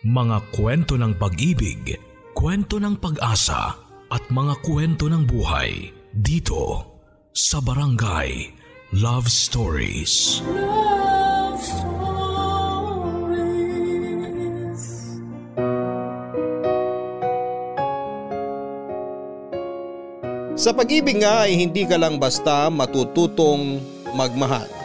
Mga kwento ng pag-ibig, kwento ng pag-asa at mga kwento ng buhay dito sa Barangay Love Stories. Love Stories. Sa pag-ibig nga ay hindi ka lang basta matututong magmahal.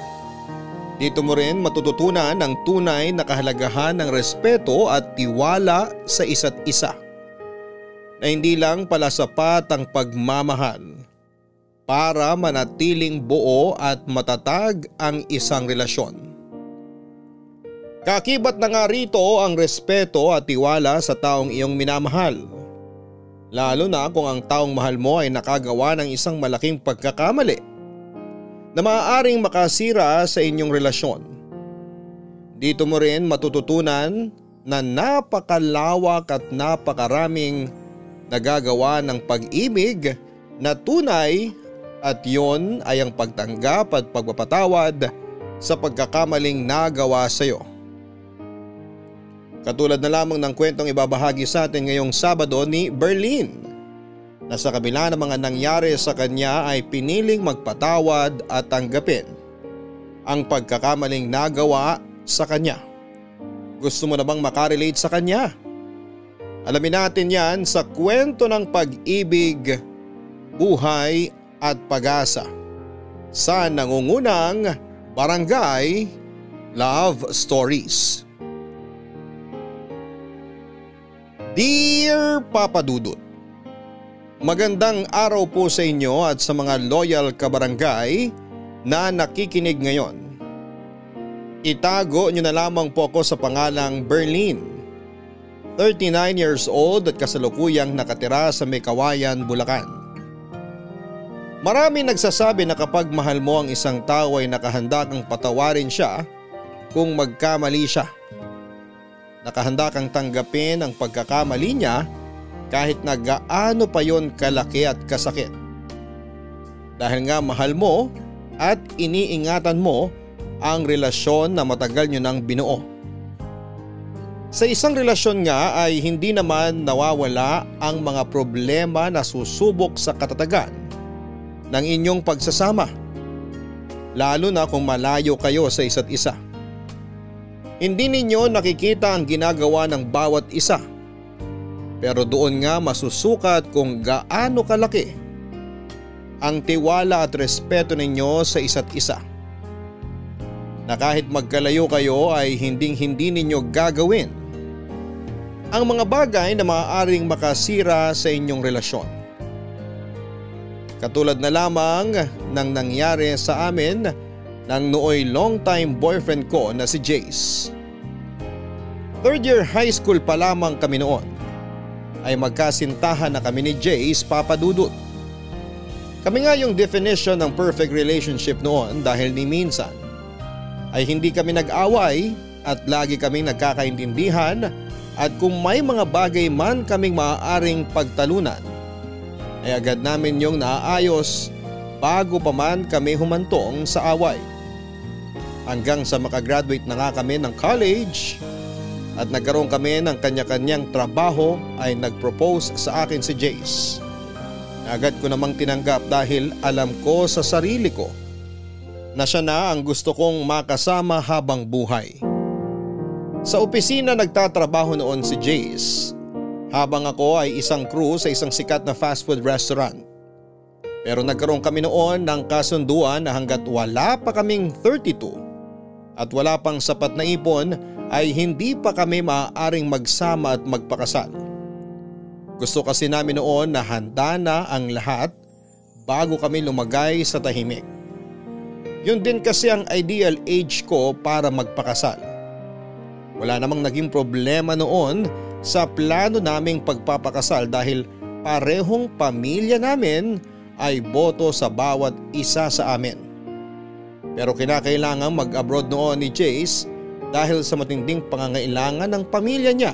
Dito mo rin matututunan ang tunay na kahalagahan ng respeto at tiwala sa isa't isa. Na hindi lang pala sapat ang pagmamahal para manatiling buo at matatag ang isang relasyon. Kakibat na nga rito ang respeto at tiwala sa taong iyong minamahal. Lalo na kung ang taong mahal mo ay nakagawa ng isang malaking pagkakamali na maaaring makasira sa inyong relasyon. Dito mo rin matututunan na napakalawak at napakaraming nagagawa ng pag-ibig na tunay at yon ay ang pagtanggap at pagpapatawad sa pagkakamaling nagawa sa iyo. Katulad na lamang ng kwentong ibabahagi sa atin ngayong Sabado ni Berlin na sa kabila ng mga nangyari sa kanya ay piniling magpatawad at tanggapin ang pagkakamaling nagawa sa kanya. Gusto mo na bang makarelate sa kanya? Alamin natin yan sa kwento ng pag-ibig, buhay at pag-asa sa nangungunang Barangay Love Stories. Dear Papa Dudut, Magandang araw po sa inyo at sa mga loyal kabarangay na nakikinig ngayon. Itago nyo na lamang po ako sa pangalang Berlin. 39 years old at kasalukuyang nakatira sa Mekawayan, Bulacan. Marami nagsasabi na kapag mahal mo ang isang tao ay nakahanda kang patawarin siya kung magkamali siya. Nakahanda kang tanggapin ang pagkakamali niya kahit na gaano pa yon kalaki at kasakit. Dahil nga mahal mo at iniingatan mo ang relasyon na matagal nyo nang binuo. Sa isang relasyon nga ay hindi naman nawawala ang mga problema na susubok sa katatagan ng inyong pagsasama. Lalo na kung malayo kayo sa isa't isa. Hindi ninyo nakikita ang ginagawa ng bawat isa. Pero doon nga masusukat kung gaano kalaki ang tiwala at respeto ninyo sa isa't isa. Na kahit magkalayo kayo ay hinding hindi ninyo gagawin ang mga bagay na maaaring makasira sa inyong relasyon. Katulad na lamang ng nangyari sa amin ng nooy long time boyfriend ko na si Jace. Third year high school pa lamang kami noon ay magkasintahan na kami ni Jace papadudot. Kami nga yung definition ng perfect relationship noon dahil ni minsan ay hindi kami nag-away at lagi kaming nagkakaintindihan at kung may mga bagay man kaming maaaring pagtalunan ay agad namin yung naaayos bago pa man kami humantong sa away. Hanggang sa makagraduate na nga kami ng college at nagkaroon kami ng kanya-kanyang trabaho ay nagpropose sa akin si Jace. Agad ko namang tinanggap dahil alam ko sa sarili ko na siya na ang gusto kong makasama habang buhay. Sa opisina nagtatrabaho noon si Jace habang ako ay isang crew sa isang sikat na fast food restaurant. Pero nagkaroon kami noon ng kasunduan na hanggat wala pa kaming 32 at wala pang sapat na ipon ay hindi pa kami maaaring magsama at magpakasal. Gusto kasi namin noon na handa na ang lahat bago kami lumagay sa tahimik. Yun din kasi ang ideal age ko para magpakasal. Wala namang naging problema noon sa plano naming pagpapakasal dahil parehong pamilya namin ay boto sa bawat isa sa amin. Pero kinakailangan mag-abroad noon ni Jace dahil sa matinding pangangailangan ng pamilya niya.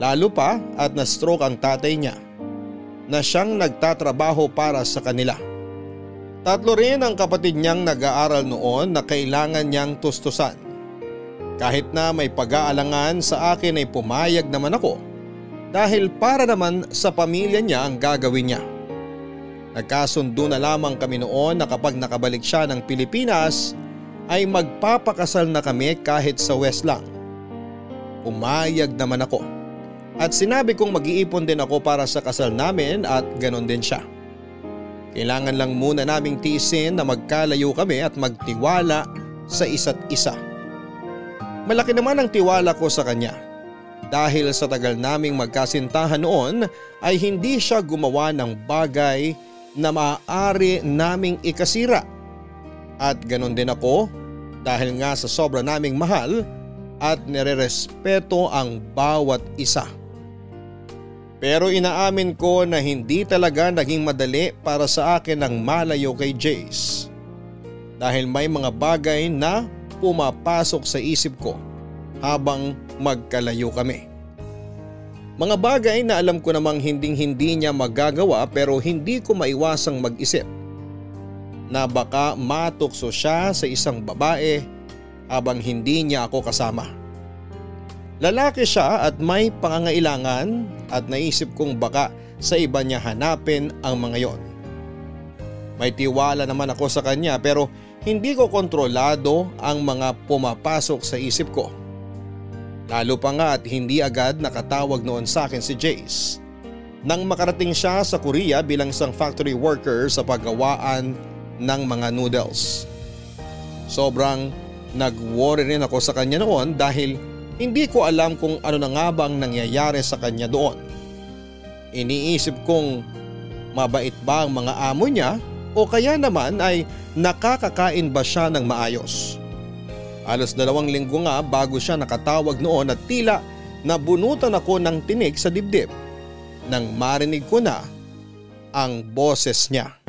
Lalo pa at na-stroke ang tatay niya na siyang nagtatrabaho para sa kanila. Tatlo rin ang kapatid niyang nag-aaral noon na kailangan niyang tustusan. Kahit na may pag-aalangan sa akin ay pumayag naman ako dahil para naman sa pamilya niya ang gagawin niya. Nagkasundo na lamang kami noon na kapag nakabalik siya ng Pilipinas ay magpapakasal na kami kahit sa West lang. Pumayag naman ako at sinabi kong mag-iipon din ako para sa kasal namin at ganon din siya. Kailangan lang muna naming tiisin na magkalayo kami at magtiwala sa isa't isa. Malaki naman ang tiwala ko sa kanya. Dahil sa tagal naming magkasintahan noon ay hindi siya gumawa ng bagay na maaari naming ikasira. At ganon din ako dahil nga sa sobra naming mahal at nirerespeto ang bawat isa. Pero inaamin ko na hindi talaga naging madali para sa akin ang malayo kay Jace. Dahil may mga bagay na pumapasok sa isip ko habang magkalayo kami. Mga bagay na alam ko namang hinding hindi niya magagawa pero hindi ko maiwasang mag-isip na baka matukso siya sa isang babae habang hindi niya ako kasama. Lalaki siya at may pangangailangan at naisip kong baka sa iba niya hanapin ang mga yon. May tiwala naman ako sa kanya pero hindi ko kontrolado ang mga pumapasok sa isip ko. Lalo pa nga at hindi agad nakatawag noon sa akin si Jace. Nang makarating siya sa Korea bilang isang factory worker sa paggawaan ng mga noodles. Sobrang nag-worry rin ako sa kanya noon dahil hindi ko alam kung ano na nga bang nangyayari sa kanya doon. Iniisip kong mabait ba ang mga amo niya o kaya naman ay nakakakain ba siya ng maayos. Alos dalawang linggo nga bago siya nakatawag noon at tila nabunutan ako ng tinig sa dibdib nang marinig ko na ang boses niya.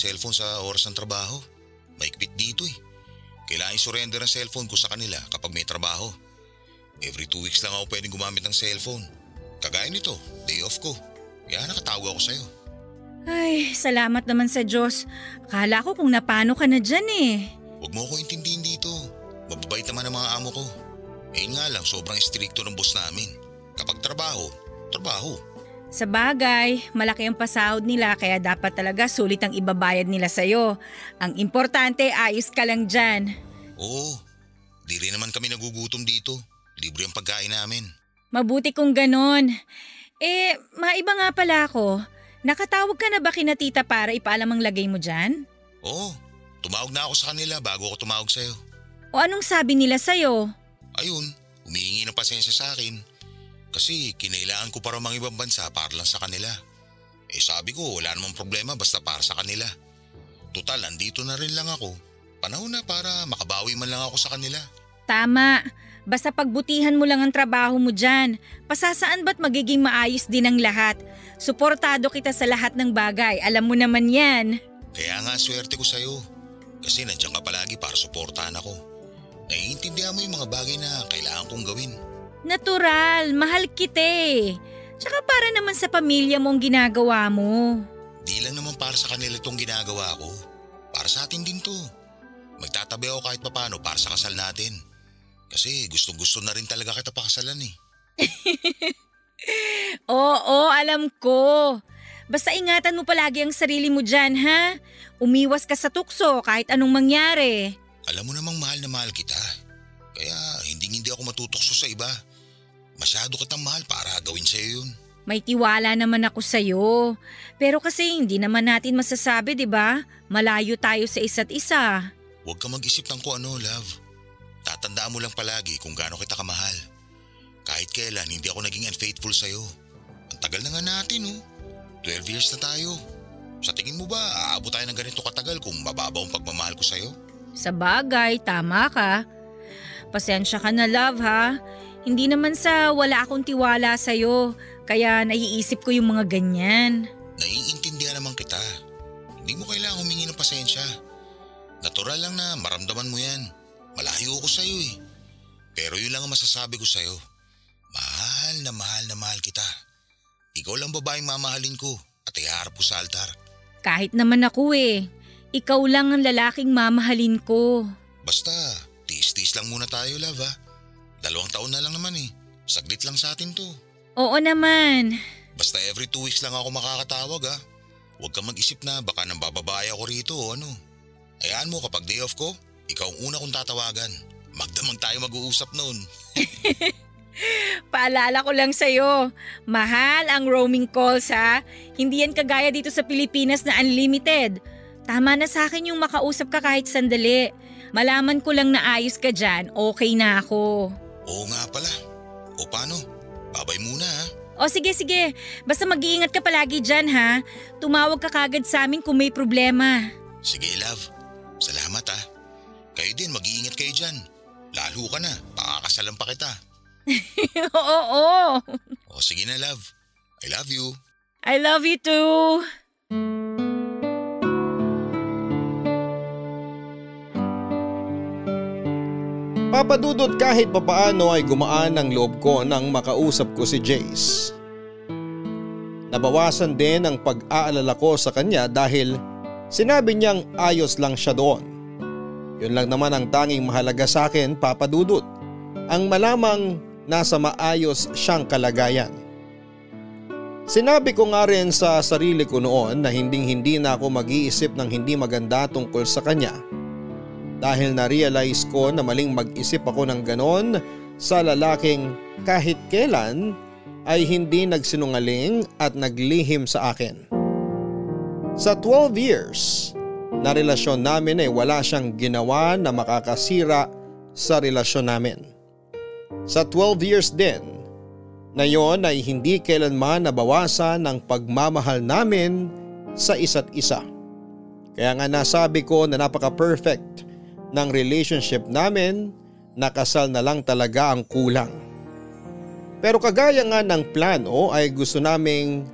Cellphone sa oras ng trabaho. Maikpit dito eh. Kailangan i-surrender ang cellphone ko sa kanila kapag may trabaho. Every two weeks lang ako pwedeng gumamit ng cellphone. Kagaya nito, day off ko. Kaya nakatawag ako sa'yo. Ay, salamat naman sa Diyos. Akala ko kung napano ka na dyan eh. Huwag mo ako intindihin dito. Mababait naman ang mga amo ko. Eh nga lang, sobrang stricto ng boss namin. Kapag trabaho, trabaho. Sa bagay, malaki ang pasahod nila kaya dapat talaga sulit ang ibabayad nila sa'yo. Ang importante, ayos ka lang dyan. Oo, di rin naman kami nagugutom dito. Libre ang pagkain namin. Mabuti kung ganon. Eh, maiba nga pala ako. Nakatawag ka na ba kina tita para ipaalam ang lagay mo dyan? Oo, tumawag na ako sa kanila bago ako tumawag sa'yo. O anong sabi nila sa'yo? Ayun, humihingi ng pasensya sa akin. Kasi kinailangan ko para mga ibang bansa para lang sa kanila. Eh sabi ko wala namang problema basta para sa kanila. Total, andito na rin lang ako. Panahon na para makabawi man lang ako sa kanila. Tama. Basta pagbutihan mo lang ang trabaho mo dyan. Pasasaan ba't magiging maayos din ang lahat? Suportado kita sa lahat ng bagay. Alam mo naman yan. Kaya nga swerte ko sa'yo. Kasi nandiyan ka palagi para suportahan ako. Naiintindihan mo yung mga bagay na kailangan kong gawin. Natural, mahal kita eh. Tsaka para naman sa pamilya mo ang ginagawa mo. Di lang naman para sa kanila itong ginagawa ko. Para sa atin din to. Magtatabi ako kahit papano para sa kasal natin. Kasi gustong gusto na rin talaga kita pakasalan eh. Oo, alam ko. Basta ingatan mo palagi ang sarili mo dyan, ha? Umiwas ka sa tukso kahit anong mangyari. Alam mo namang mahal na mahal kita. Kaya hindi hindi ako matutokso sa iba. Masyado kitang mahal para gawin sa'yo yun. May tiwala naman ako sa'yo. Pero kasi hindi naman natin masasabi, di ba? Malayo tayo sa isa't isa. Huwag ka mag-isip ng kung ano, love. Tatandaan mo lang palagi kung gaano kita kamahal. Kahit kailan hindi ako naging unfaithful sa'yo. Ang tagal na nga natin, oh. 12 years na tayo. Sa tingin mo ba, aabot tayo ng ganito katagal kung mababaw ang pagmamahal ko sa'yo? Sa bagay, tama ka. Pasensya ka na love ha. Hindi naman sa wala akong tiwala sa'yo, kaya naiisip ko yung mga ganyan. Naiintindihan naman kita. Hindi mo kailangan humingi ng pasensya. Natural lang na maramdaman mo yan. Malayo ako sa'yo eh. Pero yun lang ang masasabi ko sa'yo. Mahal na mahal na mahal kita. Ikaw lang babaeng mamahalin ko at iharap ko sa altar. Kahit naman ako eh. Ikaw lang ang lalaking mamahalin ko. Basta, tiis-tiis lang muna tayo, love ha. Dalawang taon na lang naman eh. Saglit lang sa atin to. Oo naman. Basta every two weeks lang ako makakatawag ha. Huwag kang mag-isip na baka nang bababae ako rito o ano. Hayaan mo kapag day off ko, ikaw ang una kong tatawagan. Magdamang tayo mag-uusap noon. Paalala ko lang sa'yo, mahal ang roaming calls ha. Hindi yan kagaya dito sa Pilipinas na unlimited. Tama na sa akin yung makausap ka kahit sandali. Malaman ko lang na ayos ka dyan, okay na ako. Oo nga pala. O paano? Babay muna ha. O sige sige, basta mag-iingat ka palagi dyan ha. Tumawag ka kagad sa amin kung may problema. Sige love. Salamat ha. Kayo din mag-iingat kayo dyan. Lalo ka na, pakakasalan pa kita. Oo, oo. O sige na love. I love you. I love you too. Papadudot kahit papaano ay gumaan ang loob ko nang makausap ko si Jace. Nabawasan din ang pag-aalala ko sa kanya dahil sinabi niyang ayos lang siya doon. Yun lang naman ang tanging mahalaga sa akin papadudot. Ang malamang nasa maayos siyang kalagayan. Sinabi ko nga rin sa sarili ko noon na hinding hindi na ako mag-iisip ng hindi maganda tungkol sa kanya dahil na-realize ko na maling mag-isip ako ng ganon sa lalaking kahit kailan ay hindi nagsinungaling at naglihim sa akin. Sa 12 years na relasyon namin ay wala siyang ginawa na makakasira sa relasyon namin. Sa 12 years din na yon ay hindi kailanman nabawasan ng pagmamahal namin sa isa't isa. Kaya nga nasabi ko na napaka-perfect ng relationship namin, nakasal na lang talaga ang kulang. Pero kagaya nga ng plano ay gusto naming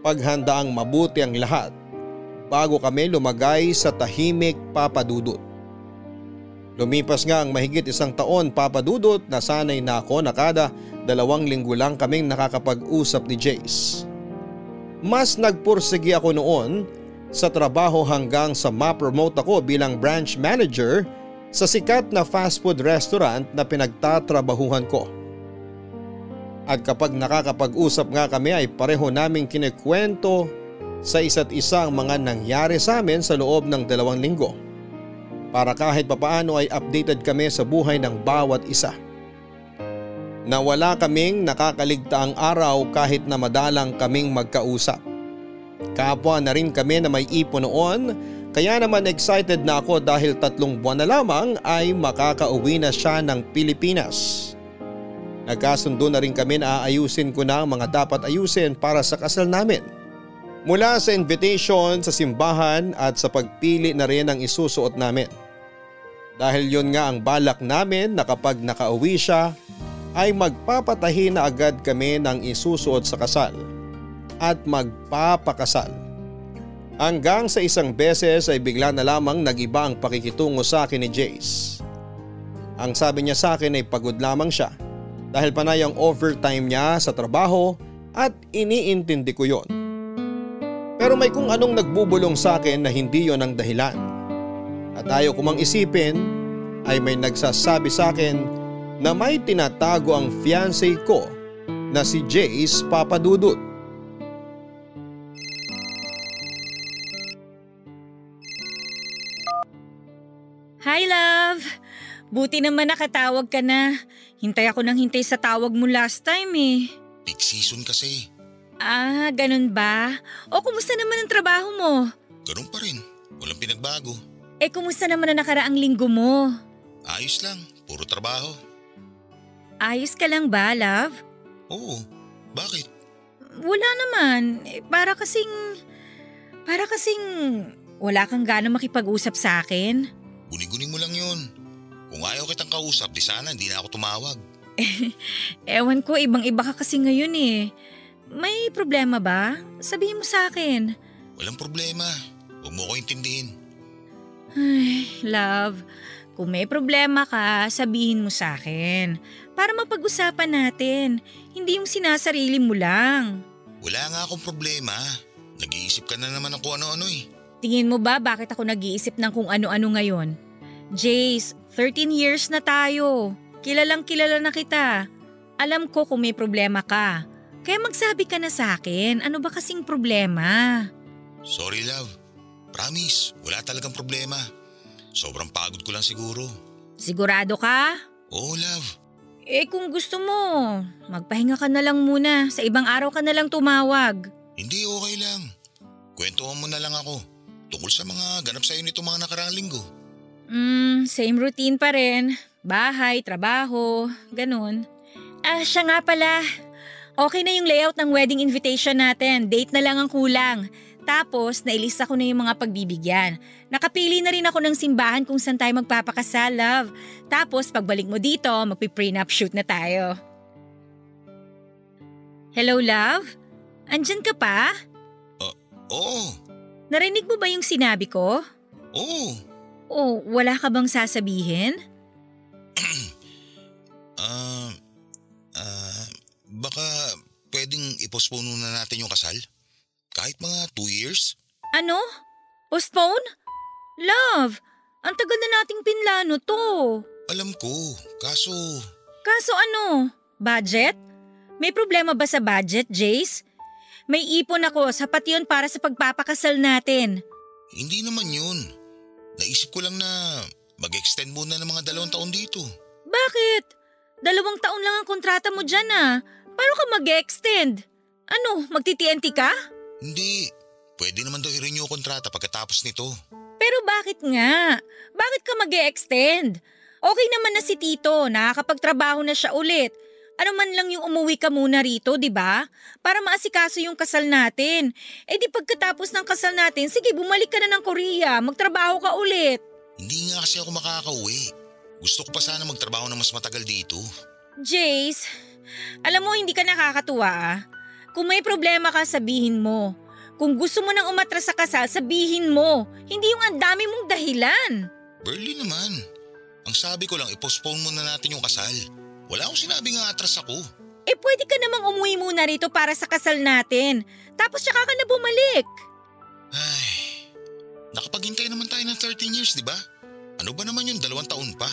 paghandaang mabuti ang lahat bago kami lumagay sa tahimik papadudot. Lumipas nga ang mahigit isang taon papadudot na sanay na ako na kada dalawang linggo lang kaming nakakapag-usap ni Jace. Mas nagpursigi ako noon sa trabaho hanggang sa ma-promote ako bilang branch manager sa sikat na fast food restaurant na pinagtatrabahuhan ko. At kapag nakakapag-usap nga kami ay pareho naming kinikwento sa isa't isa ang mga nangyari sa amin sa loob ng dalawang linggo. Para kahit papaano ay updated kami sa buhay ng bawat isa. Na wala kaming nakakaligtaang araw kahit na madalang kaming magkausap. Kapwa na rin kami na may ipon noon kaya naman excited na ako dahil tatlong buwan na lamang ay makakauwi na siya ng Pilipinas. Nagkasundo na rin kami na aayusin ko na ang mga dapat ayusin para sa kasal namin. Mula sa invitation sa simbahan at sa pagpili na rin ang isusuot namin. Dahil yon nga ang balak namin na kapag nakauwi siya ay magpapatahi na agad kami ng isusuot sa kasal at magpapakasal. Hanggang sa isang beses ay bigla na lamang nagiba ang pakikitungo sa akin ni Jace. Ang sabi niya sa akin ay pagod lamang siya dahil panay ang overtime niya sa trabaho at iniintindi ko yon. Pero may kung anong nagbubulong sa akin na hindi yon ang dahilan. At ayaw ko mang isipin ay may nagsasabi sa akin na may tinatago ang fiancé ko na si Jace Papadudut. Buti naman nakatawag ka na. Hintay ako nang hintay sa tawag mo last time eh. Peak season kasi. Ah, ganun ba? O kumusta naman ang trabaho mo? Ganun pa rin. Walang pinagbago. Eh kumusta naman ang nakaraang linggo mo? Ayos lang. Puro trabaho. Ayos ka lang ba, love? Oo. Bakit? Wala naman. Eh, para kasing... Para kasing... Wala kang gana makipag-usap sa akin. Guni-guni mo lang yun. Kung ayaw kitang kausap, di sana hindi na ako tumawag. Ewan ko, ibang iba ka kasi ngayon eh. May problema ba? Sabihin mo sa akin. Walang problema. Huwag mo ko intindihin. Ay, love, kung may problema ka, sabihin mo sa akin. Para mapag-usapan natin. Hindi yung sinasarili mo lang. Wala nga akong problema. Nag-iisip ka na naman ng kung ano-ano eh. Tingin mo ba bakit ako nag-iisip ng kung ano-ano ngayon? Jace, 13 years na tayo. Kilalang kilala na kita. Alam ko kung may problema ka. Kaya magsabi ka na sa akin, ano ba kasing problema? Sorry love. Promise, wala talagang problema. Sobrang pagod ko lang siguro. Sigurado ka? Oo love. Eh kung gusto mo, magpahinga ka na lang muna. Sa ibang araw ka na lang tumawag. Hindi okay lang. Kwentuhan mo na lang ako. Tungkol sa mga ganap sa'yo nito mga nakaraang linggo. Hmm, same routine pa rin. Bahay, trabaho, ganun. Ah, siya nga pala. Okay na yung layout ng wedding invitation natin. Date na lang ang kulang. Tapos, nailista ko na yung mga pagbibigyan. Nakapili na rin ako ng simbahan kung saan tayo magpapakasal, love. Tapos, pagbalik mo dito, magpi-prenup shoot na tayo. Hello, love? Andyan ka pa? Oo, Narinig mo ba yung sinabi ko? oo. O wala ka bang sasabihin? Ah, ah, baka pwedeng ipostpone muna natin yung kasal? Kahit mga two years? Ano? Postpone? Love, ang tagal na nating pinlano to. Alam ko, kaso Kaso ano? Budget? May problema ba sa budget, Jace? May ipon ako, sapat yun para sa pagpapakasal natin. hindi naman yun. Naisip ko lang na mag-extend muna ng mga dalawang taon dito. Bakit? Dalawang taon lang ang kontrata mo dyan ah. Paano ka mag-extend? Ano, magti-TNT ka? Hindi, pwede naman daw i-renew kontrata pagkatapos nito. Pero bakit nga? Bakit ka mag extend Okay naman na si Tito, nakakapagtrabaho na siya ulit. Ano man lang yung umuwi ka muna rito, di ba? Para maasikaso yung kasal natin. Eh di pagkatapos ng kasal natin, sige bumalik ka na ng Korea, magtrabaho ka ulit. Hindi nga kasi ako makakauwi. Gusto ko pa sana magtrabaho na mas matagal dito. Jace, alam mo hindi ka nakakatuwa ah. Kung may problema ka, sabihin mo. Kung gusto mo nang umatras sa kasal, sabihin mo. Hindi yung ang dami mong dahilan. Berlin naman. Ang sabi ko lang, i-postpone muna natin yung kasal. Wala akong sinabi nga atras ako. Eh pwede ka namang umuwi muna rito para sa kasal natin. Tapos tsaka ka na bumalik. Ay, nakapaghintay naman tayo ng 13 years, di ba? Ano ba naman yung dalawang taon pa?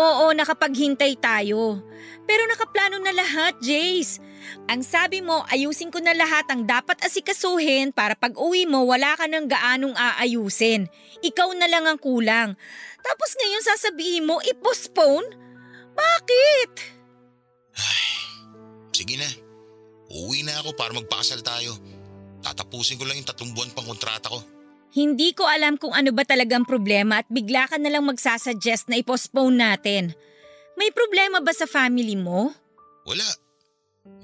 Oo, nakapaghintay tayo. Pero nakaplano na lahat, Jace. Ang sabi mo, ayusin ko na lahat ang dapat asikasuhin para pag uwi mo wala ka ng gaanong aayusin. Ikaw na lang ang kulang. Tapos ngayon sasabihin mo, i-postpone? Bakit? Sige na, uuwi na ako para magpakasal tayo. Tatapusin ko lang yung tatlong buwan pang kontrata ko. Hindi ko alam kung ano ba talagang problema at bigla ka na lang magsasuggest na i-postpone natin. May problema ba sa family mo? Wala.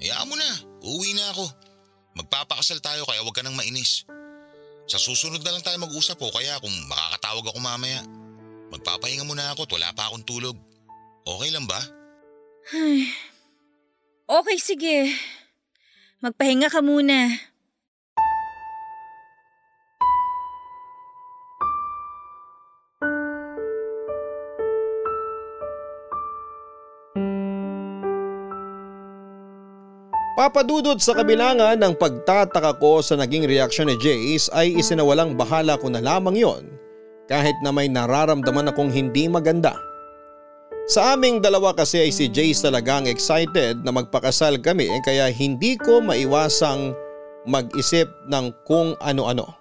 Hayaan mo na, uuwi na ako. Magpapakasal tayo kaya huwag ka nang mainis. Sa susunod na lang tayo mag-usap o kaya kung makakatawag ako mamaya. Magpapahinga muna ako at wala pa akong tulog. Okay lang ba? Ay. Okay, sige. Magpahinga ka muna. Papadudod sa kabilangan ng pagtataka ko sa naging reaksyon ni Jace ay isinawalang bahala ko na lamang yon kahit na may nararamdaman akong hindi maganda. Sa aming dalawa kasi ay si Jace talagang excited na magpakasal kami kaya hindi ko maiwasang mag-isip ng kung ano-ano.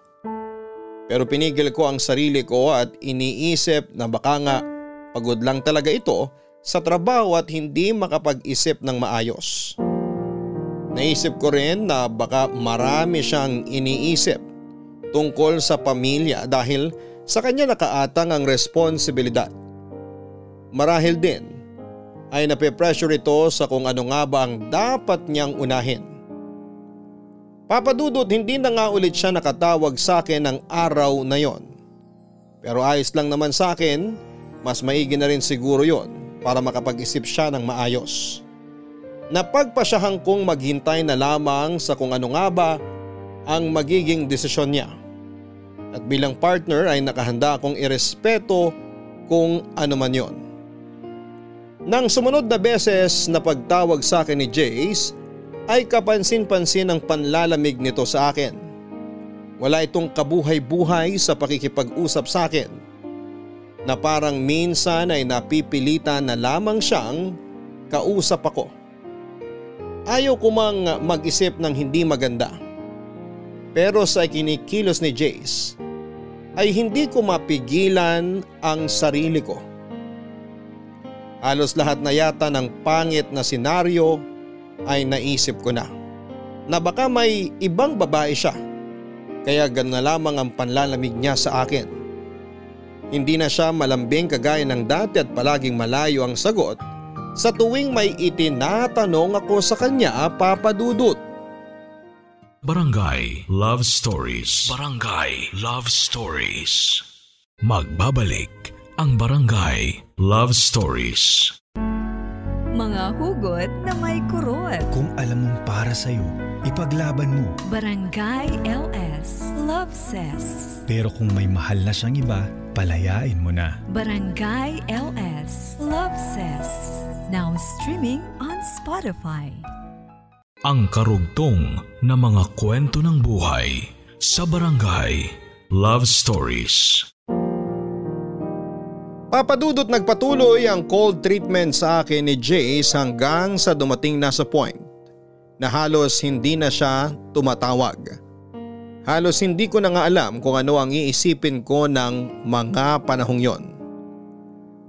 Pero pinigil ko ang sarili ko at iniisip na baka nga pagod lang talaga ito sa trabaho at hindi makapag-isip ng maayos. Naisip ko rin na baka marami siyang iniisip tungkol sa pamilya dahil sa kanya nakaatang ang responsibilidad. Marahil din ay nape-pressure ito sa kung ano nga ba ang dapat niyang unahin. Papadudot hindi na nga ulit siya nakatawag sa akin ng araw na yon. Pero ayos lang naman sa akin mas maigi na rin siguro yon para makapag-isip siya ng maayos. Napagpasyahan kong maghintay na lamang sa kung ano nga ba ang magiging desisyon niya. At bilang partner ay nakahanda akong irespeto kung ano man yon. Nang sumunod na beses na pagtawag sa akin ni Jace ay kapansin-pansin ang panlalamig nito sa akin. Wala itong kabuhay-buhay sa pakikipag-usap sa akin na parang minsan ay napipilitan na lamang siyang kausap ako. Ayaw ko mang mag-isip ng hindi maganda. Pero sa kinikilos ni Jace ay hindi ko mapigilan ang sarili ko. Halos lahat na yata ng pangit na senaryo ay naisip ko na. Na baka may ibang babae siya. Kaya gano'n na lamang ang panlalamig niya sa akin. Hindi na siya malambing kagaya ng dati at palaging malayo ang sagot sa tuwing may itinatanong ako sa kanya papadudot. Barangay Love Stories Barangay Love Stories Magbabalik ang Barangay Love Stories Mga hugot na may kurot. Kung alam mong para sa'yo, ipaglaban mo. Barangay LS Love Says. Pero kung may mahal na siyang iba, palayain mo na. Barangay LS Love Says. Now streaming on Spotify. Ang karugtong na mga kwento ng buhay sa Barangay Love Stories Papadudot nagpatuloy ang cold treatment sa akin ni Jace hanggang sa dumating na sa point na halos hindi na siya tumatawag. Halos hindi ko na nga alam kung ano ang iisipin ko ng mga panahong yon.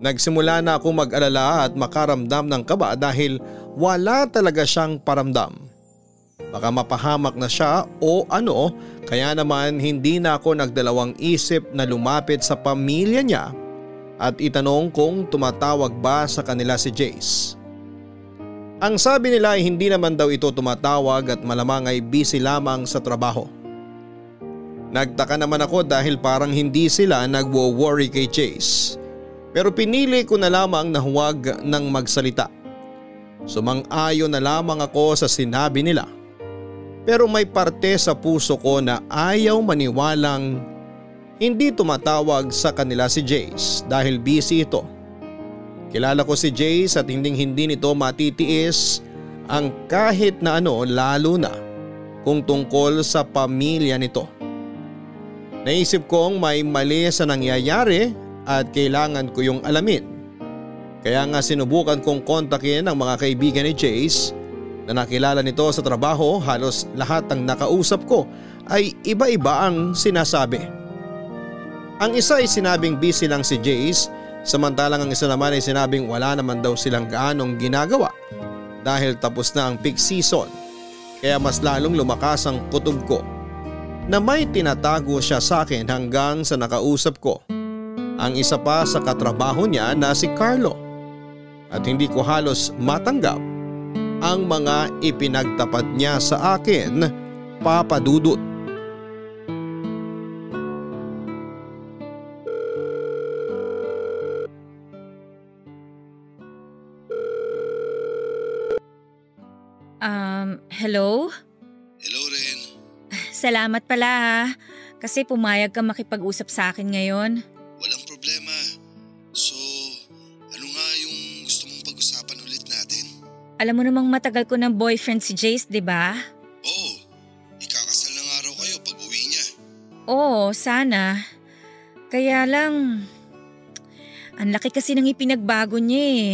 Nagsimula na akong mag-alala at makaramdam ng kaba dahil wala talaga siyang paramdam. Baka mapahamak na siya o ano kaya naman hindi na ako nagdalawang isip na lumapit sa pamilya niya at itanong kung tumatawag ba sa kanila si Jace. Ang sabi nila ay hindi naman daw ito tumatawag at malamang ay busy lamang sa trabaho. Nagtaka naman ako dahil parang hindi sila nagwo-worry kay Jace. Pero pinili ko na lamang na huwag nang magsalita. Sumang-ayon na lamang ako sa sinabi nila. Pero may parte sa puso ko na ayaw maniwalang hindi tumatawag sa kanila si Jace dahil busy ito. Kilala ko si Jace at hinding hindi nito matitiis ang kahit na ano lalo na kung tungkol sa pamilya nito. Naisip kong may mali sa nangyayari at kailangan ko yung alamin. Kaya nga sinubukan kong kontakin ang mga kaibigan ni Jace na nakilala nito sa trabaho halos lahat ng nakausap ko ay iba-iba ang sinasabi. Ang isa ay sinabing busy lang si Jace samantalang ang isa naman ay sinabing wala naman daw silang gaanong ginagawa dahil tapos na ang peak season kaya mas lalong lumakas ang kutob ko na may tinatago siya sa akin hanggang sa nakausap ko. Ang isa pa sa katrabaho niya na si Carlo at hindi ko halos matanggap ang mga ipinagtapat niya sa akin papadudot. Hello? Hello, Ren. Salamat pala ha. Kasi pumayag ka makipag-usap sa akin ngayon. Walang problema. So, ano nga yung gusto mong pag-usapan ulit natin? Alam mo namang matagal ko ng boyfriend si Jace, di ba? Oo, ikakasal na nga raw kayo pag uwi niya. Oo, sana. Kaya lang, ang laki kasi ng ipinagbago niya eh.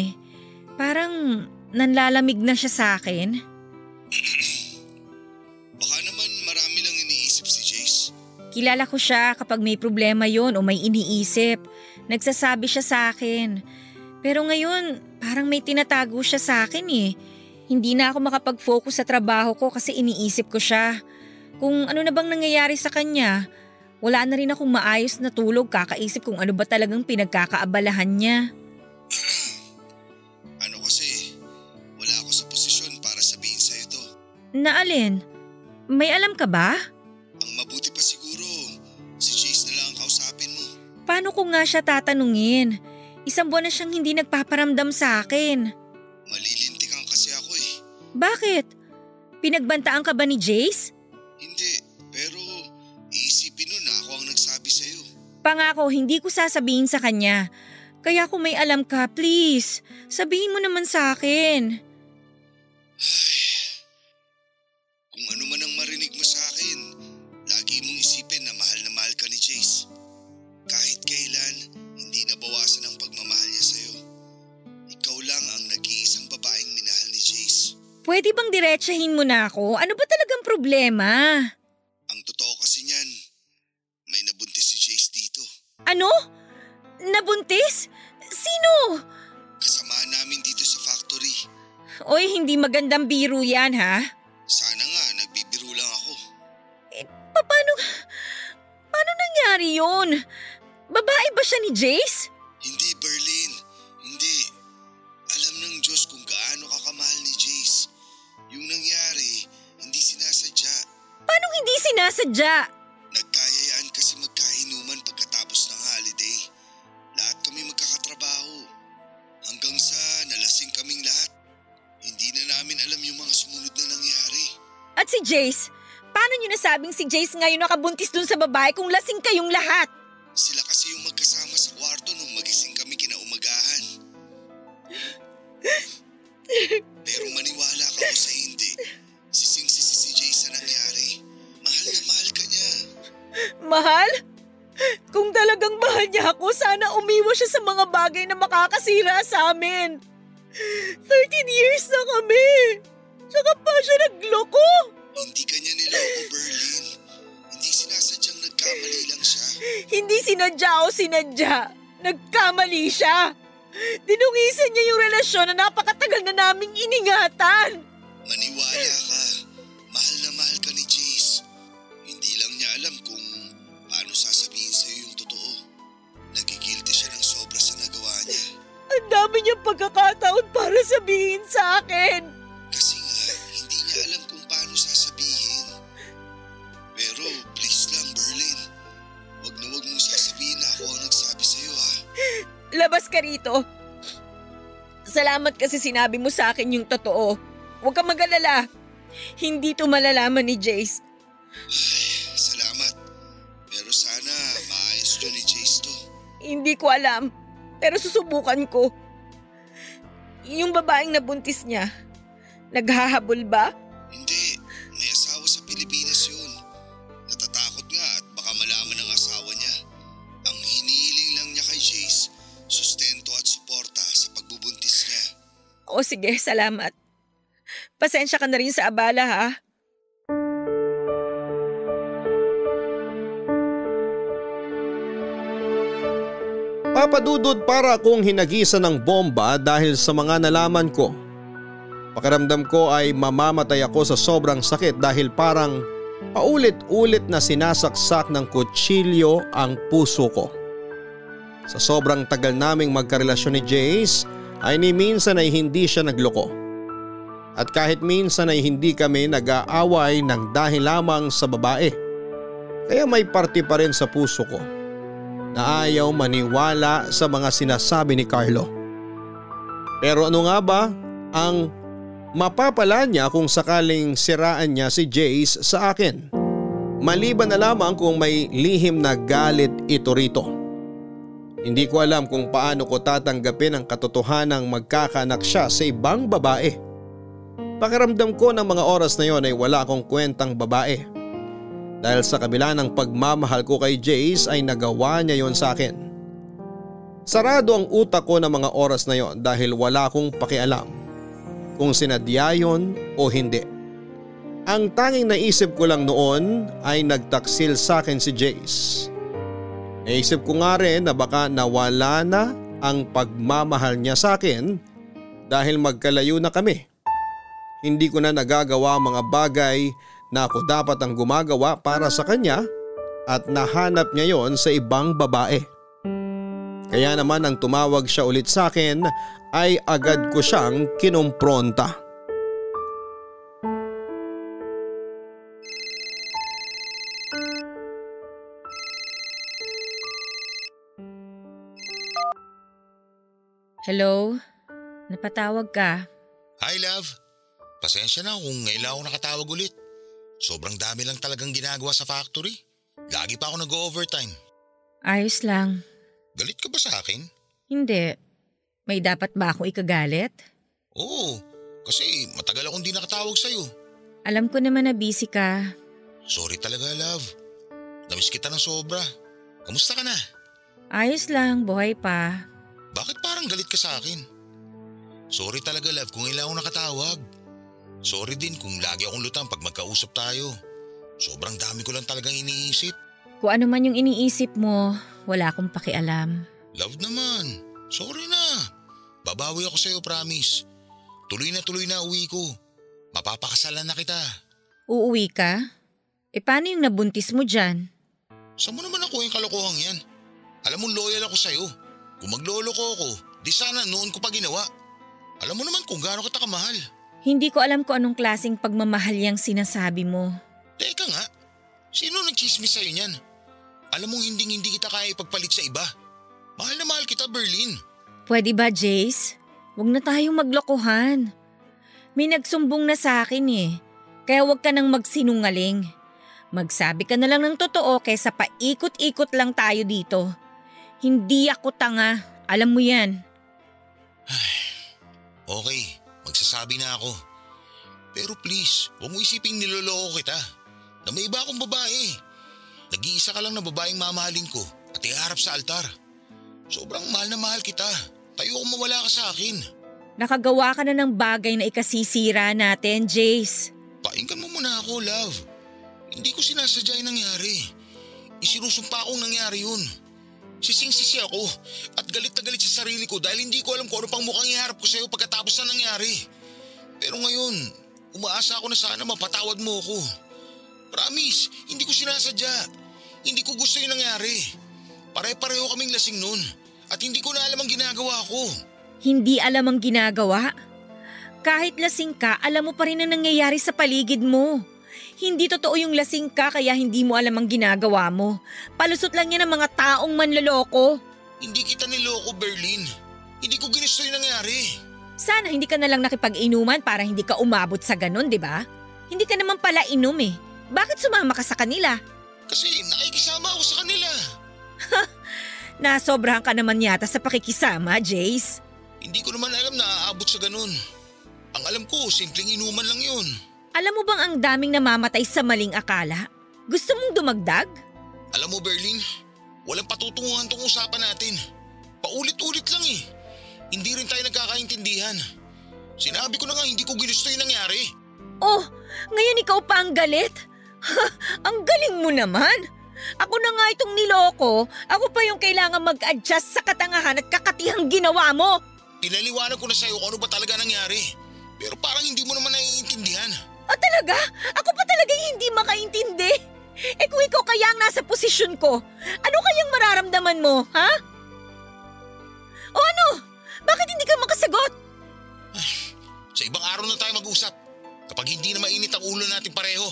Parang nanlalamig na siya sa akin. Kilala ko siya kapag may problema yon o may iniisip. Nagsasabi siya sa akin. Pero ngayon, parang may tinatago siya sa akin eh. Hindi na ako makapag-focus sa trabaho ko kasi iniisip ko siya. Kung ano na bang nangyayari sa kanya, wala na rin akong maayos na tulog kakaisip kung ano ba talagang pinagkakaabalahan niya. Ano kasi, wala ako sa posisyon para sabihin sa'yo to. Na alin? May alam ka ba? Paano ko nga siya tatanungin? Isang buwan na siyang hindi nagpaparamdam sa akin. Malilintikan kasi ako eh. Bakit? Pinagbantaan ka ba ni Jace? Hindi, pero iisipin nun na ako ang nagsabi sa'yo. Pangako, hindi ko sasabihin sa kanya. Kaya kung may alam ka, please, sabihin mo naman sa akin. Pwede bang diretsahin mo na ako? Ano ba talagang problema? Ang totoo kasi niyan, may nabuntis si Jace dito. Ano? Nabuntis? Sino? Kasama namin dito sa factory. Oy, hindi magandang biro yan ha? Sana nga, nagbibiro lang ako. Pa- Paano, paano nangyari yun? Babae ba siya ni Jace? Sinasadya? Nagkayayaan kasi magkainuman pagkatapos ng holiday. Lahat kami magkakatrabaho. Hanggang sa nalasing kaming lahat. Hindi na namin alam yung mga sumunod na nangyari. At si Jace? Paano niyo nasabing si Jace ngayon nakabuntis dun sa babae kung lasing kayong lahat? Sila kasi yung magkasama sa kwarto nung magising kami kinaumagahan. Mahal? Kung talagang mahal niya ako, sana umiwas siya sa mga bagay na makakasira sa amin. 13 years na kami. Tsaka pa siya nagloko. Hindi ka niya niloko, Berlin. Hindi sinasadyang nagkamali lang siya. Hindi sinadya o sinadya. Nagkamali siya. Dinungisan niya yung relasyon na napakatagal na naming iningatan. Maniwala dami niyang pagkakataon para sabihin sa akin. Kasi nga, hindi niya alam kung paano sasabihin. Pero please lang, Berlin. Huwag na huwag mong sasabihin na ako ang nagsabi sa'yo ha. Labas ka rito. Salamat kasi sinabi mo sa akin yung totoo. Huwag kang mag-alala. Hindi to malalaman ni Jace. Ay, salamat. Pero sana maayos yun ni Jace to. Hindi ko alam. Pero susubukan ko. Yung babaeng nabuntis niya, naghahabol ba? Hindi, may asawa sa Pilipinas yun. Natatakot nga at baka malaman ng asawa niya. Ang hinihiling lang niya kay Jace, sustento at suporta sa pagbubuntis niya. O sige, salamat. Pasensya ka na rin sa abala ha. Papadudod para akong hinagisa ng bomba dahil sa mga nalaman ko. Pakiramdam ko ay mamamatay ako sa sobrang sakit dahil parang paulit-ulit na sinasaksak ng kutsilyo ang puso ko. Sa sobrang tagal naming magkarelasyon ni Jace ay ni minsan ay hindi siya nagloko. At kahit minsan ay hindi kami nag-aaway ng dahil lamang sa babae. Kaya may parte pa rin sa puso ko na ayaw maniwala sa mga sinasabi ni Carlo. Pero ano nga ba ang mapapala niya kung sakaling siraan niya si Jace sa akin? Maliban na lamang kung may lihim na galit ito rito. Hindi ko alam kung paano ko tatanggapin ang katotohanang magkakanak siya sa ibang babae. Pakiramdam ko ng mga oras na yon ay wala akong kwentang babae. Dahil sa kabila ng pagmamahal ko kay Jace ay nagawa niya yon sa akin. Sarado ang utak ko ng mga oras na yon dahil wala akong pakialam kung sinadya yon o hindi. Ang tanging naisip ko lang noon ay nagtaksil sa akin si Jace. Naisip ko nga rin na baka nawala na ang pagmamahal niya sa akin dahil magkalayo na kami. Hindi ko na nagagawa mga bagay na ako dapat ang gumagawa para sa kanya at nahanap niya yon sa ibang babae. Kaya naman nang tumawag siya ulit sa akin ay agad ko siyang kinumpronta. Hello? Napatawag ka. Hi love, pasensya na kung ngayon ako nakatawag ulit. Sobrang dami lang talagang ginagawa sa factory. Lagi pa ako nag-overtime. Ayos lang. Galit ka ba sa akin? Hindi. May dapat ba akong ikagalit? Oo, kasi matagal akong di nakatawag sa'yo. Alam ko naman na busy ka. Sorry talaga love. Namiss kita ng sobra. Kamusta ka na? Ayos lang, buhay pa. Bakit parang galit ka sa akin? Sorry talaga love kung ilang ako nakatawag. Sorry din kung lagi akong lutang pag magkausap tayo. Sobrang dami ko lang talagang iniisip. Kung ano man yung iniisip mo, wala akong pakialam. Love naman. Sorry na. Babawi ako sa'yo, promise. Tuloy na tuloy na uwi ko. Mapapakasalan na kita. Uuwi ka? E paano yung nabuntis mo dyan? Saan mo naman ako yung kalokohang yan? Alam mo loyal ako sa'yo. Kung magloloko ako, di sana noon ko pa ginawa. Alam mo naman kung gaano kita kamahal. Hindi ko alam kung anong klaseng pagmamahal yung sinasabi mo. Teka nga, sino nagchismis sa'yo niyan? Alam mong hindi hindi kita kaya ipagpalit sa iba. Mahal na mahal kita, Berlin. Pwede ba, Jace? Huwag na tayong maglokohan. May nagsumbong na sa akin eh. Kaya huwag ka nang magsinungaling. Magsabi ka na lang ng totoo kaysa paikot-ikot lang tayo dito. Hindi ako tanga. Alam mo yan. Okay, magsasabi na ako. Pero please, huwag mo isiping niloloko kita. Na may iba akong babae. Nag-iisa ka lang na babaeng mamahalin ko at iharap sa altar. Sobrang mahal na mahal kita. Tayo kung mawala ka sa akin. Nakagawa ka na ng bagay na ikasisira natin, Jace. Painggan mo muna ako, love. Hindi ko sinasadya yung nangyari. Isinusumpa akong nangyari yun. Sising-sisi ako at galit na galit sa sarili ko dahil hindi ko alam kung ano pang mukhang iharap ko sa'yo pagkatapos na nangyari. Pero ngayon, umaasa ako na sana mapatawad mo ako. Promise, hindi ko sinasadya. Hindi ko gusto yung nangyari. Pare-pareho kaming lasing nun at hindi ko na alam ang ginagawa ko. Hindi alam ang ginagawa. Kahit lasing ka, alam mo pa rin ang nangyayari sa paligid mo. Hindi totoo yung lasing ka kaya hindi mo alam ang ginagawa mo. Palusot lang yan ng mga taong manloloko. Hindi kita niloko, Berlin. Hindi ko ginusto yung nangyari. Sana hindi ka na lang nakipag-inuman para hindi ka umabot sa ganun, di ba? Hindi ka naman pala inom eh. Bakit sumama ka sa kanila? Kasi nakikisama ako sa kanila. Nasobrahan ka naman yata sa pakikisama, Jace. Hindi ko naman alam na aabot sa ganun. Ang alam ko, simpleng inuman lang yun. Alam mo bang ang daming namamatay sa maling akala? Gusto mong dumagdag? Alam mo, Berlin, walang patutunguhan tong usapan natin. Paulit-ulit lang eh. Hindi rin tayo nagkakaintindihan. Sinabi ko na nga hindi ko ginusto yung nangyari. Oh, ngayon ikaw pa ang galit? ang galing mo naman. Ako na nga itong niloko. Ako pa yung kailangan mag-adjust sa katangahan at kakatihang ginawa mo. Pinaliwanag ko na sa'yo kung ano ba talaga nangyari. Pero parang hindi mo naman naiintindihan. Ah, talaga? Ako pa talaga hindi makaintindi. Eh kung ikaw kaya ang nasa posisyon ko, ano kayang mararamdaman mo, ha? O ano? Bakit hindi ka makasagot? Sa ibang araw na tayo mag-usap. Kapag hindi na mainit ang ulo natin pareho.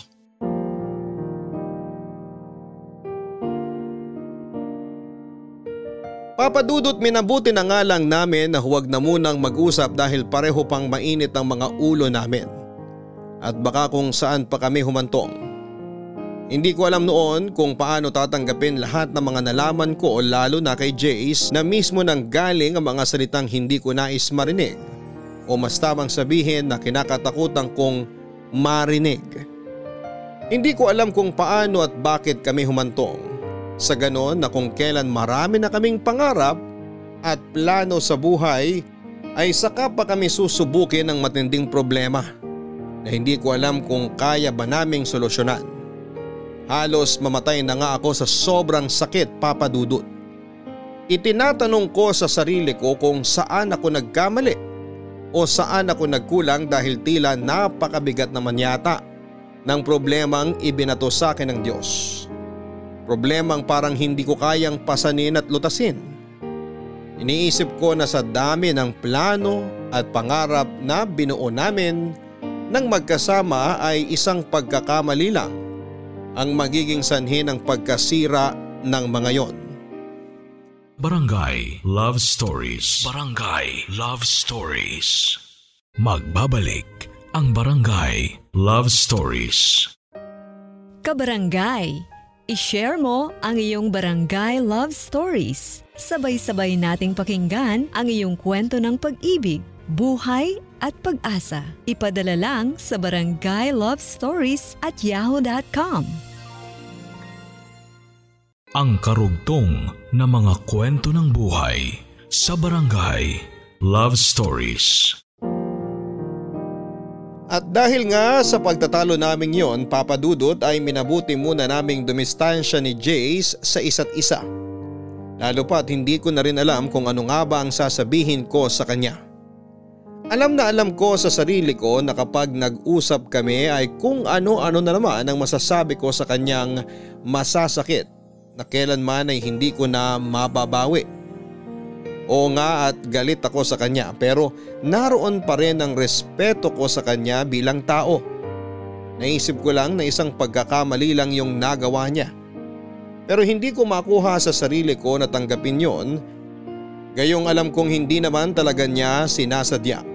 Papadudot minabuti na nga lang namin na huwag na munang mag-usap dahil pareho pang mainit ang mga ulo namin. At baka kung saan pa kami humantong. Hindi ko alam noon kung paano tatanggapin lahat ng mga nalaman ko o lalo na kay Jace na mismo nang galing ang mga salitang hindi ko nais marinig o mas tamang sabihin na kinakatakutan kong marinig. Hindi ko alam kung paano at bakit kami humantong. Sa ganon na kung kailan marami na kaming pangarap at plano sa buhay ay saka pa kami susubukin ng matinding problema na hindi ko alam kung kaya ba naming solusyonan. Halos mamatay na nga ako sa sobrang sakit papadudot. Itinatanong ko sa sarili ko kung saan ako nagkamali o saan ako nagkulang dahil tila napakabigat naman yata ng problemang ibinato sa akin ng Diyos. Problemang parang hindi ko kayang pasanin at lutasin. Iniisip ko na sa dami ng plano at pangarap na binuo namin nang magkasama ay isang pagkakamali lang ang magiging sanhi ng pagkasira ng mga yon. Barangay Love Stories. Barangay Love Stories. Magbabalik ang Barangay Love Stories. Kabarangay, i-share mo ang iyong barangay love stories. Sabay-sabay nating pakinggan ang iyong kwento ng pag-ibig, buhay at pag-asa. Ipadala lang sa barangay love stories at yahoo.com. Ang karugtong na mga kwento ng buhay sa Barangay Love Stories. At dahil nga sa pagtatalo naming yon, papadudot ay minabuti muna naming dumistansya ni Jace sa isa't isa. Lalo pa't hindi ko na rin alam kung ano nga ba ang sasabihin ko sa kanya. Alam na alam ko sa sarili ko na kapag nag-usap kami ay kung ano-ano na naman ang masasabi ko sa kanyang masasakit na kailanman ay hindi ko na mababawi. Oo nga at galit ako sa kanya pero naroon pa rin ang respeto ko sa kanya bilang tao. Naisip ko lang na isang pagkakamali lang yung nagawa niya. Pero hindi ko makuha sa sarili ko na tanggapin yon. Gayong alam kong hindi naman talaga niya sinasadya.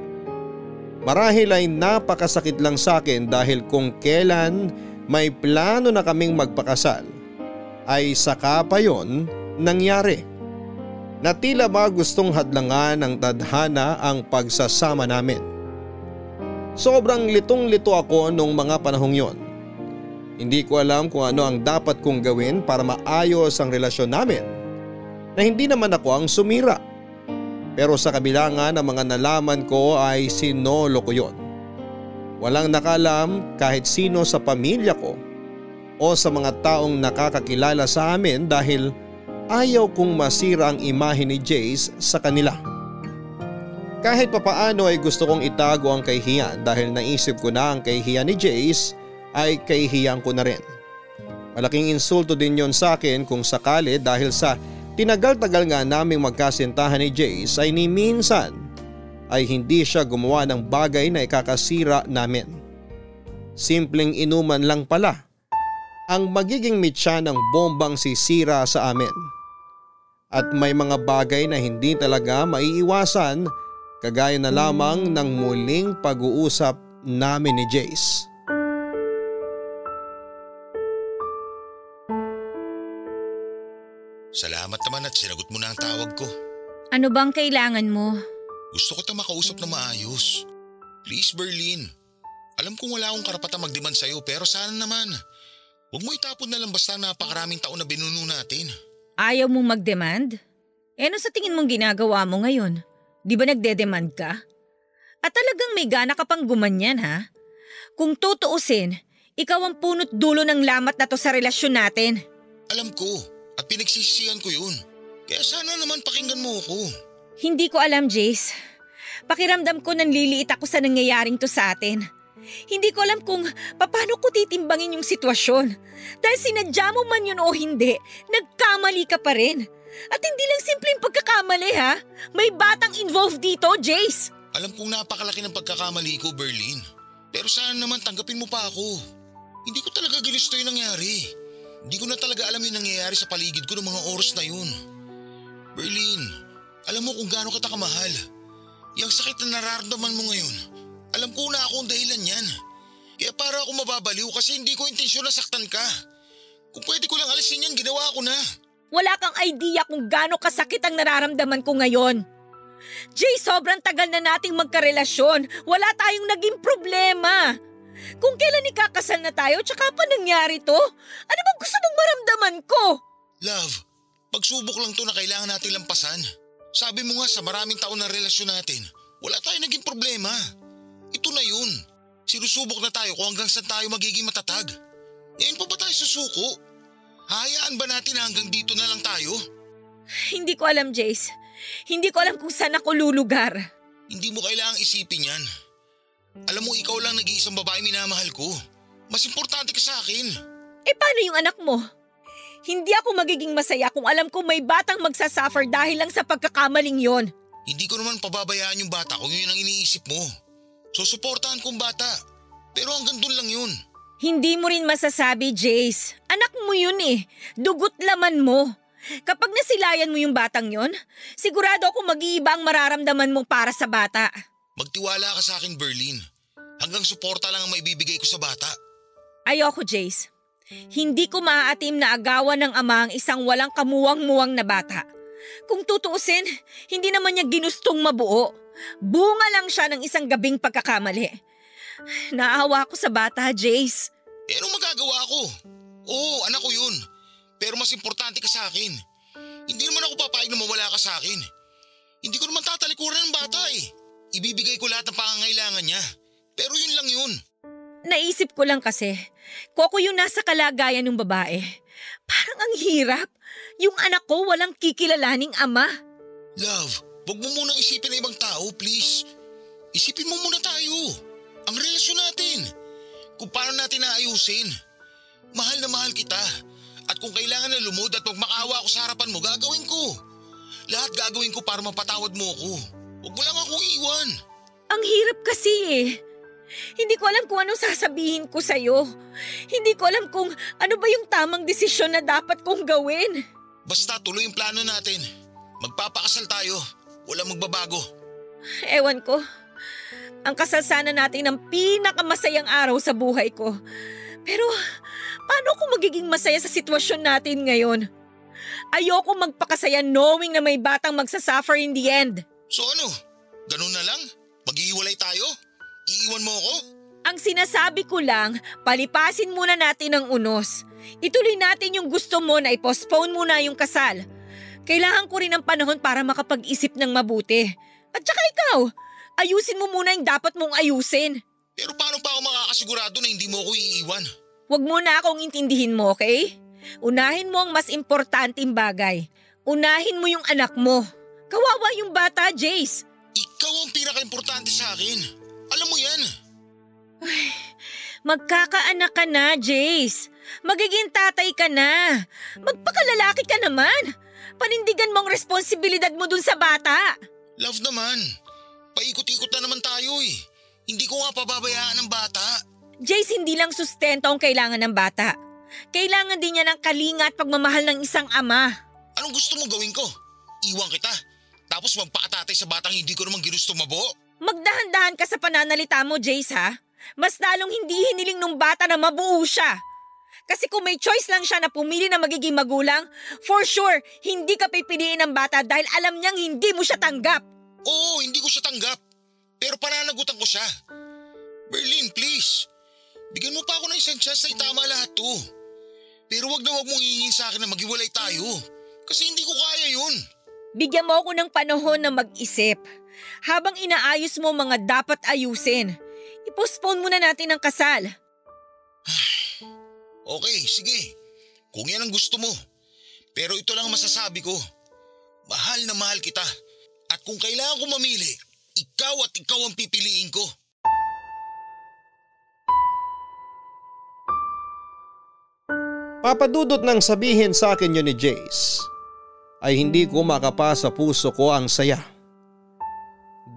Marahil ay napakasakit lang sa akin dahil kung kailan may plano na kaming magpakasal ay saka pa yon nangyari na tila ba gustong hadlangan ng tadhana ang pagsasama namin. Sobrang litong-lito ako nung mga panahong yon. Hindi ko alam kung ano ang dapat kong gawin para maayos ang relasyon namin na hindi naman ako ang sumira. Pero sa kabila nga ng mga nalaman ko ay sinolo ko yon. Walang nakalam kahit sino sa pamilya ko o sa mga taong nakakakilala sa amin dahil ayaw kong masira ang imahe ni Jace sa kanila. Kahit papaano ay gusto kong itago ang kahihiyan dahil naisip ko na ang kahihiyan ni Jace ay kahihiyan ko na rin. Malaking insulto din yon sa akin kung sakali dahil sa tinagal-tagal nga naming magkasintahan ni Jace ay ni minsan ay hindi siya gumawa ng bagay na ikakasira namin. Simpleng inuman lang pala ang magiging mitya ng bombang sisira sa amin. At may mga bagay na hindi talaga maiiwasan kagaya na lamang ng muling pag-uusap namin ni Jace. Salamat naman at sinagot mo na ang tawag ko. Ano bang kailangan mo? Gusto ko tang makausap na maayos. Please Berlin, alam kong wala akong karapatang magdemand sa'yo pero sana naman. Huwag mo itapon na lang basta napakaraming taon na binuno natin. Ayaw mong mag-demand? Eh ano sa tingin mong ginagawa mo ngayon? Di ba nagde-demand ka? At talagang may gana ka pang gumanyan ha? Kung tutuusin, ikaw ang punot dulo ng lamat na to sa relasyon natin. Alam ko at pinagsisisihan ko yun. Kaya sana naman pakinggan mo ako. Hindi ko alam, Jace. Pakiramdam ko nanliliit ako sa nangyayaring to sa atin. Hindi ko alam kung paano ko titimbangin yung sitwasyon. Dahil sinadya mo man yun o hindi, nagkamali ka pa rin. At hindi lang simpleng pagkakamali ha. May batang involved dito, Jace. Alam kong napakalaki ng pagkakamali ko, Berlin. Pero sana naman tanggapin mo pa ako. Hindi ko talaga ginusto yung nangyari. Hindi ko na talaga alam yung nangyayari sa paligid ko ng mga oras na yun. Berlin, alam mo kung gaano kita kamahal. Yung sakit na nararamdaman mo ngayon, alam ko na ako ang dahilan yan. Kaya para ako mababaliw kasi hindi ko intensyon na saktan ka. Kung pwede ko lang alisin yan, ginawa ko na. Wala kang idea kung gaano kasakit ang nararamdaman ko ngayon. Jay, sobrang tagal na nating magkarelasyon. Wala tayong naging problema. Kung kailan ikakasal na tayo, tsaka pa nangyari to? Ano bang gusto mong maramdaman ko? Love, pagsubok lang to na kailangan natin lampasan. Sabi mo nga sa maraming taon na relasyon natin, wala tayong naging problema. Ito na yun. Sinusubok na tayo kung hanggang saan tayo magiging matatag. Ngayon pa ba tayo susuko? Hayaan ba natin na hanggang dito na lang tayo? Hindi ko alam, Jace. Hindi ko alam kung saan ako lulugar. Hindi mo kailangang isipin yan. Alam mo, ikaw lang nag-iisang babae minamahal ko. Mas importante ka sa akin. Eh paano yung anak mo? Hindi ako magiging masaya kung alam ko may batang magsasuffer dahil lang sa pagkakamaling yon. Hindi ko naman pababayaan yung bata kung yun ang iniisip mo. So suportahan kong bata. Pero hanggang doon lang yun. Hindi mo rin masasabi, Jace. Anak mo yun eh. Dugot laman mo. Kapag nasilayan mo yung batang yon, sigurado ako mag-iiba ang mararamdaman mo para sa bata. Magtiwala ka sa akin, Berlin. Hanggang suporta lang ang maibibigay ko sa bata. Ayoko, Jace. Hindi ko maaatim na agawan ng ama ang isang walang kamuwang-muwang na bata. Kung tutuusin, hindi naman niya ginustong mabuo. Bunga lang siya ng isang gabing pagkakamali. Naawa ko sa bata, Jace. Eh anong magagawa ko? Oo, anak ko yun. Pero mas importante ka sa akin. Hindi naman ako papayag na mawala ka sa akin. Hindi ko naman tatalikuran ng bata eh. Ibibigay ko lahat ng pangangailangan niya. Pero yun lang yun. Naisip ko lang kasi, ako yung nasa kalagayan ng babae, parang ang hirap. Yung anak ko walang kikilalaning ama. Love, wag mo munang isipin na ibang tao, please. Isipin mo muna tayo. Ang relasyon natin. Kung paano natin naayusin. Mahal na mahal kita. At kung kailangan na lumod at magmakaawa ako sa harapan mo, gagawin ko. Lahat gagawin ko para mapatawad mo ako. Huwag mo lang akong iwan. Ang hirap kasi eh. Hindi ko alam kung anong sasabihin ko sa'yo. Hindi ko alam kung ano ba yung tamang desisyon na dapat kong gawin. Basta tuloy yung plano natin. Magpapakasal tayo. Walang magbabago. Ewan ko. Ang kasal sana natin ang pinakamasayang araw sa buhay ko. Pero paano ako magiging masaya sa sitwasyon natin ngayon? Ayoko magpakasaya knowing na may batang magsasuffer in the end. So ano? Ganun na lang? Maghihiwalay tayo? Iiwan mo ako? Ang sinasabi ko lang, palipasin muna natin ang unos. Ituloy natin yung gusto mo na i-postpone muna yung kasal. Kailangan ko rin ng panahon para makapag-isip ng mabuti. At saka ikaw, ayusin mo muna yung dapat mong ayusin. Pero paano pa ako makakasigurado na hindi mo ako iiwan? Huwag mo na akong intindihin mo, okay? Unahin mo ang mas importanteng bagay. Unahin mo yung anak mo. Kawawa yung bata, Jace. Ikaw ang pinaka-importante sa akin. Alam mo yan. Magkakaanak ka na, Jace. Magiging tatay ka na. Magpakalalaki ka naman. Panindigan mo ang responsibilidad mo dun sa bata. Love naman. Paikot-ikot na naman tayo eh. Hindi ko nga pababayaan ng bata. Jace, hindi lang sustento ang kailangan ng bata. Kailangan din niya ng kalinga at pagmamahal ng isang ama. Anong gusto mo gawin ko? Iwan kita. Tapos magpakatatay sa batang hindi ko naman ginusto mabuo. Magdahan-dahan ka sa pananalita mo, Jace ha? Mas lalong hindi hiniling nung bata na mabuo siya. Kasi kung may choice lang siya na pumili na magiging magulang, for sure, hindi ka pipiliin ng bata dahil alam niyang hindi mo siya tanggap. Oo, hindi ko siya tanggap. Pero pananagutan ko siya. Berlin, please. Bigyan mo pa ako ng isang chance na itama lahat to. Pero wag na wag mong hihingin sa akin na maghiwalay tayo. Kasi hindi ko kaya yun. Bigyan mo ako ng panahon na mag-isip. Habang inaayos mo mga dapat ayusin, ipostpone muna natin ang kasal. Okay, sige. Kung yan ang gusto mo. Pero ito lang ang masasabi ko. Mahal na mahal kita. At kung kailangan ko mamili, ikaw at ikaw ang pipiliin ko. Papadudot nang sabihin sa akin yun ni Jace ay hindi ko makapasa puso ko ang saya.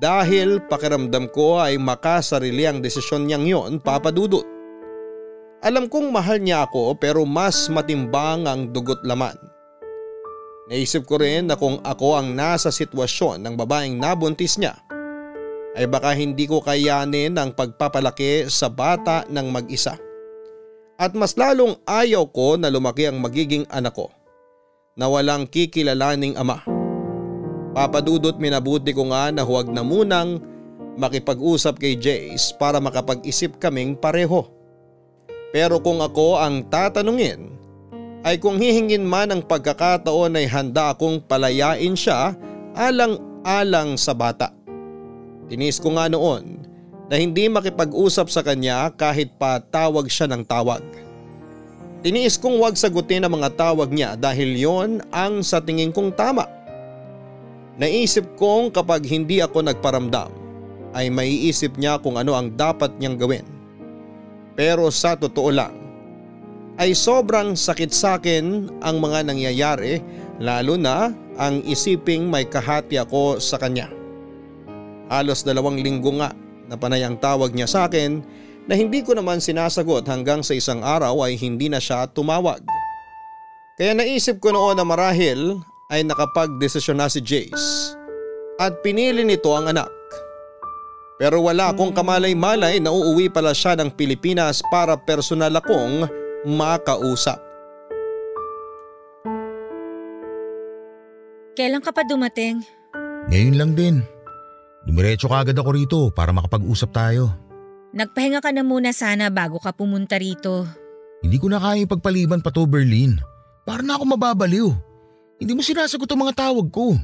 Dahil pakiramdam ko ay makasarili ang desisyon niyang yon papadudot. Alam kong mahal niya ako pero mas matimbang ang dugot laman. Naisip ko rin na kung ako ang nasa sitwasyon ng babaeng nabuntis niya ay baka hindi ko kayanin ang pagpapalaki sa bata ng mag-isa. At mas lalong ayaw ko na lumaki ang magiging anak ko na walang kikilalaning ama. Papadudot minabuti ko nga na huwag na munang makipag-usap kay Jace para makapag-isip kaming pareho. Pero kung ako ang tatanungin ay kung hihingin man ang pagkakataon ay handa akong palayain siya alang-alang sa bata. Tinis ko nga noon na hindi makipag-usap sa kanya kahit pa tawag siya ng tawag. Tiniis kong wag sagutin ang mga tawag niya dahil yon ang sa tingin kong tama. Naisip kong kapag hindi ako nagparamdam ay maiisip niya kung ano ang dapat niyang gawin. Pero sa totoo lang ay sobrang sakit sa akin ang mga nangyayari lalo na ang isiping may kahati ako sa kanya. Halos dalawang linggo nga na panay ang tawag niya sa akin na hindi ko naman sinasagot hanggang sa isang araw ay hindi na siya tumawag. Kaya naisip ko noon na marahil ay nakapag-desisyon na si Jace at pinili nito ang anak. Pero wala akong kamalay-malay na uuwi pala siya ng Pilipinas para personal akong makausap. Kailan ka pa dumating? Ngayon lang din. Dumiretso ka agad ako rito para makapag-usap tayo. Nagpahinga ka na muna sana bago ka pumunta rito. Hindi ko na kaya pagpaliban pa to Berlin. Para na ako mababaliw. Hindi mo sinasagot ang mga tawag ko.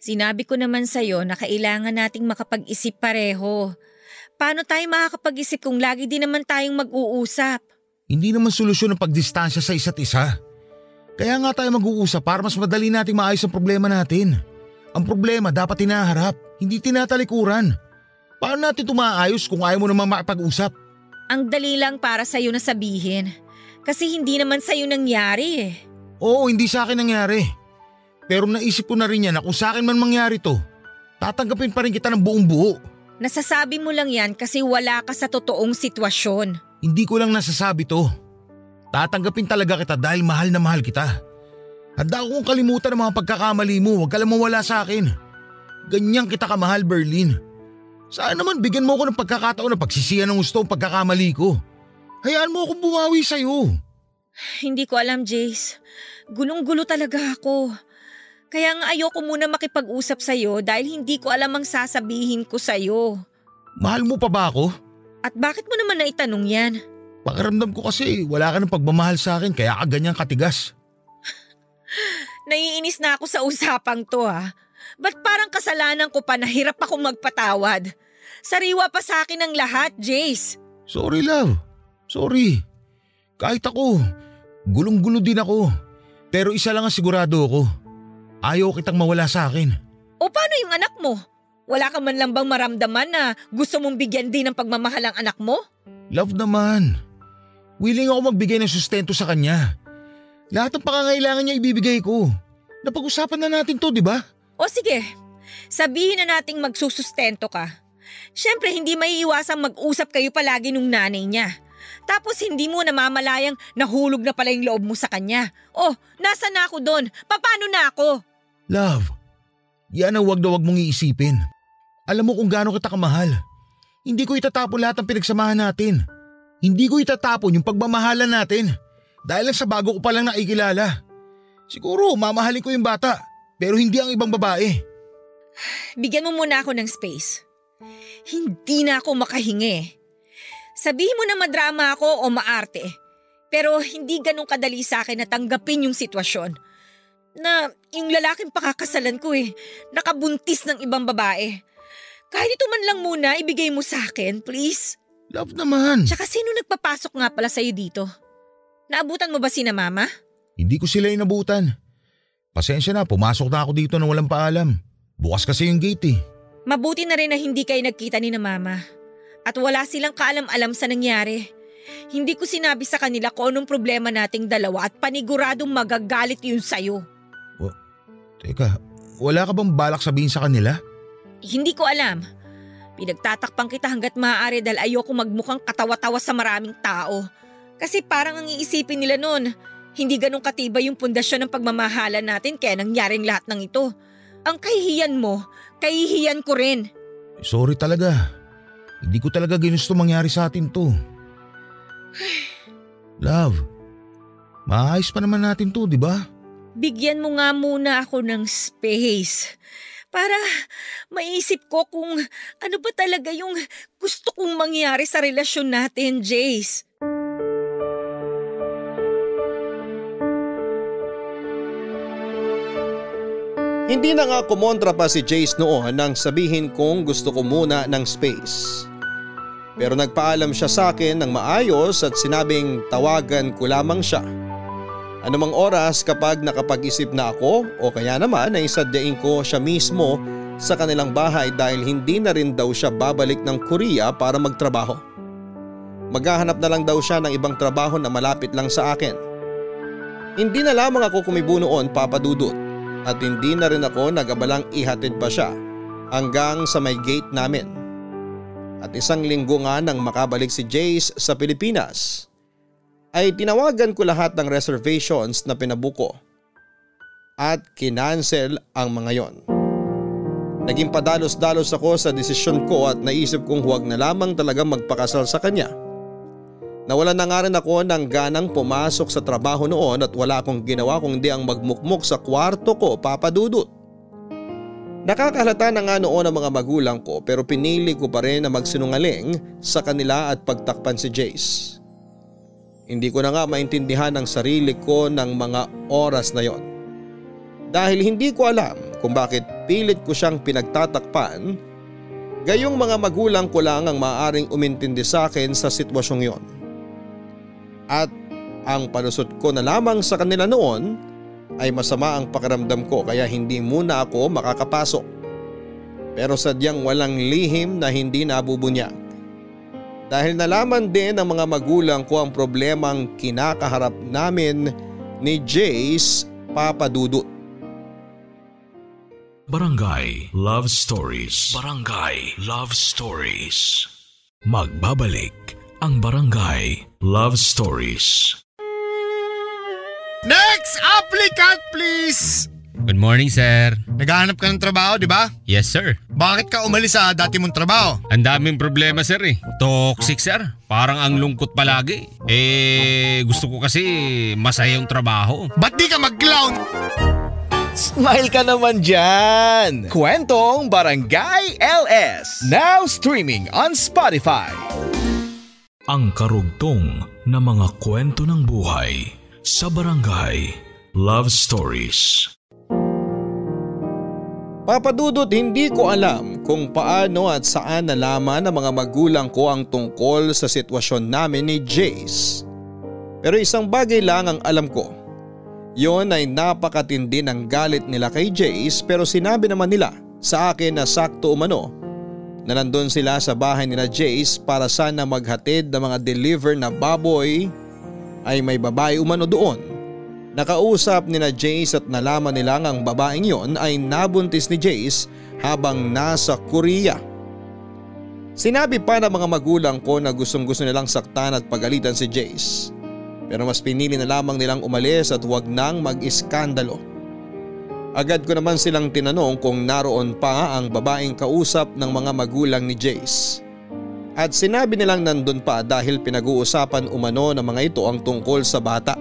Sinabi ko naman sa'yo na kailangan nating makapag-isip pareho. Paano tayo makakapag-isip kung lagi din naman tayong mag-uusap? Hindi naman solusyon ang pagdistansya sa isa't isa. Kaya nga tayo mag-uusap para mas madali nating maayos ang problema natin. Ang problema dapat tinaharap, hindi tinatalikuran. Paano natin tumaayos kung ayaw mo naman makipag-usap? Ang dali lang para sa'yo na sabihin. Kasi hindi naman sa'yo nangyari eh. Oo, hindi sa akin nangyari. Pero naisip ko na rin yan na kung sa akin man mangyari to, tatanggapin pa rin kita ng buong buo. Nasasabi mo lang yan kasi wala ka sa totoong sitwasyon. Hindi ko lang nasasabi to. Tatanggapin talaga kita dahil mahal na mahal kita. Handa akong kalimutan ang mga pagkakamali mo, huwag ka lang mawala sa akin. Ganyan kita kamahal, Berlin. Saan naman bigyan mo ako ng pagkakataon na pagsisiyan ng gusto ang pagkakamali ko. Hayaan mo akong bumawi sa'yo. Hindi ko alam, Jace. Gulong-gulo talaga ako. Kaya nga ayoko muna makipag-usap sa'yo dahil hindi ko alam ang sasabihin ko sa'yo. Mahal mo pa ba ako? At bakit mo naman naitanong yan? Pakiramdam ko kasi wala ka ng pagmamahal sa akin kaya ka ganyan katigas. Naiinis na ako sa usapang to ha. Ba't parang kasalanan ko pa na hirap akong magpatawad? Sariwa pa sa akin ang lahat, Jace. Sorry love. Sorry. Kahit ako, gulong-gulo din ako. Pero isa lang ang sigurado ako. Ayaw kitang mawala sa akin. O paano yung anak mo? Wala ka man lang bang maramdaman na gusto mong bigyan din ng pagmamahal ang anak mo? Love naman. Willing ako magbigay ng sustento sa kanya. Lahat ng pangangailangan niya ibibigay ko. Napag-usapan na natin to, di ba? O sige, sabihin na nating magsusustento ka. Siyempre hindi maiiwasang mag-usap kayo palagi nung nanay niya. Tapos hindi mo namamalayang nahulog na pala yung loob mo sa kanya. Oh, nasa na ako doon? Paano na ako? Love, yan ang wag na wag mong iisipin. Alam mo kung gaano kita kamahal. Hindi ko itatapon lahat ng pinagsamahan natin. Hindi ko itatapon yung pagmamahalan natin. Dahil lang sa bago ko palang nakikilala. Siguro mamahalin ko yung bata, pero hindi ang ibang babae. Bigyan mo muna ako ng space. Hindi na ako makahingi. Sabihin mo na madrama ako o maarte. Pero hindi ganun kadali sa akin na tanggapin yung sitwasyon. Na yung lalaking pakakasalan ko eh, nakabuntis ng ibang babae. Kahit ito man lang muna, ibigay mo sa akin, please. Love naman. Tsaka sino nagpapasok nga pala sa'yo dito? Naabutan mo ba si na mama? Hindi ko sila inabutan. Pasensya na, pumasok na ako dito nang walang paalam. Bukas kasi yung gate eh. Mabuti na rin na hindi kayo nagkita ni na mama. At wala silang kaalam-alam sa nangyari. Hindi ko sinabi sa kanila kung anong problema nating dalawa at paniguradong magagalit yun sa'yo. Teka, wala ka bang balak sabihin sa kanila? Hindi ko alam. Pinagtatakpang kita hanggat maaari dahil ayoko magmukhang katawa-tawa sa maraming tao. Kasi parang ang iisipin nila noon, hindi ganun katibay yung pundasyon ng pagmamahalan natin kaya nangyaring lahat ng ito. Ang kahihiyan mo, kahihiyan ko rin. Sorry talaga. Hindi ko talaga ginusto mangyari sa atin to. Love, maayos pa naman natin to, di ba? Bigyan mo nga muna ako ng space para maisip ko kung ano ba talaga yung gusto kong mangyari sa relasyon natin, Jace. Hindi na nga kumontra pa si Jace noon nang sabihin kong gusto ko muna ng space. Pero nagpaalam siya sa akin ng maayos at sinabing tawagan ko lamang siya. Anumang oras kapag nakapag-isip na ako o kaya naman ay sadyain ko siya mismo sa kanilang bahay dahil hindi na rin daw siya babalik ng Korea para magtrabaho. Maghahanap na lang daw siya ng ibang trabaho na malapit lang sa akin. Hindi na lamang ako kumibo noon papadudot at hindi na rin ako nagabalang ihatid pa siya hanggang sa may gate namin. At isang linggo nga nang makabalik si Jace sa Pilipinas ay tinawagan ko lahat ng reservations na pinabuko at kinansel ang mga yon. Naging padalos-dalos ako sa desisyon ko at naisip kong huwag na lamang talaga magpakasal sa kanya. Nawalan na nga rin ako ng ganang pumasok sa trabaho noon at wala akong ginawa kundi ang magmukmuk sa kwarto ko papadudot. Nakakahalata na nga noon ang mga magulang ko pero pinili ko pa rin na magsinungaling sa kanila at pagtakpan si Jace. Hindi ko na nga maintindihan ang sarili ko ng mga oras na yon. Dahil hindi ko alam kung bakit pilit ko siyang pinagtatakpan, gayong mga magulang ko lang ang maaaring umintindi sa akin sa sitwasyong yon. At ang palusot ko na lamang sa kanila noon ay masama ang pakiramdam ko kaya hindi muna ako makakapasok. Pero sadyang walang lihim na hindi nabubunyag. Dahil nalaman din ng mga magulang ko ang problemang kinakaharap namin ni Jace Papadudut. Barangay Love Stories. Barangay Love Stories. Magbabalik ang Barangay Love Stories. Next applicant please! Good morning, sir. Naghahanap ka ng trabaho, di ba? Yes, sir. Bakit ka umalis sa dati mong trabaho? Ang daming problema, sir eh. Toxic, sir. Parang ang lungkot palagi. Eh, gusto ko kasi masaya yung trabaho. Ba't di ka mag-clown? Smile ka naman dyan! Kwentong Barangay LS. Now streaming on Spotify. Ang karugtong na mga kwento ng buhay sa Barangay Love Stories. Papadudot hindi ko alam kung paano at saan nalaman ng mga magulang ko ang tungkol sa sitwasyon namin ni Jace. Pero isang bagay lang ang alam ko. Yon ay napakatindi ng galit nila kay Jace pero sinabi naman nila sa akin na sakto umano na nandun sila sa bahay nila Jace para sana maghatid ng mga deliver na baboy ay may babae umano doon Nakausap ni na Jace at nalaman nilang ang babaeng yon ay nabuntis ni Jace habang nasa Korea. Sinabi pa ng mga magulang ko na gustong gusto nilang saktan at pagalitan si Jace. Pero mas pinili na lamang nilang umalis at huwag nang mag-iskandalo. Agad ko naman silang tinanong kung naroon pa ang babaeng kausap ng mga magulang ni Jace. At sinabi nilang nandun pa dahil pinag-uusapan umano ng mga ito ang tungkol sa bata.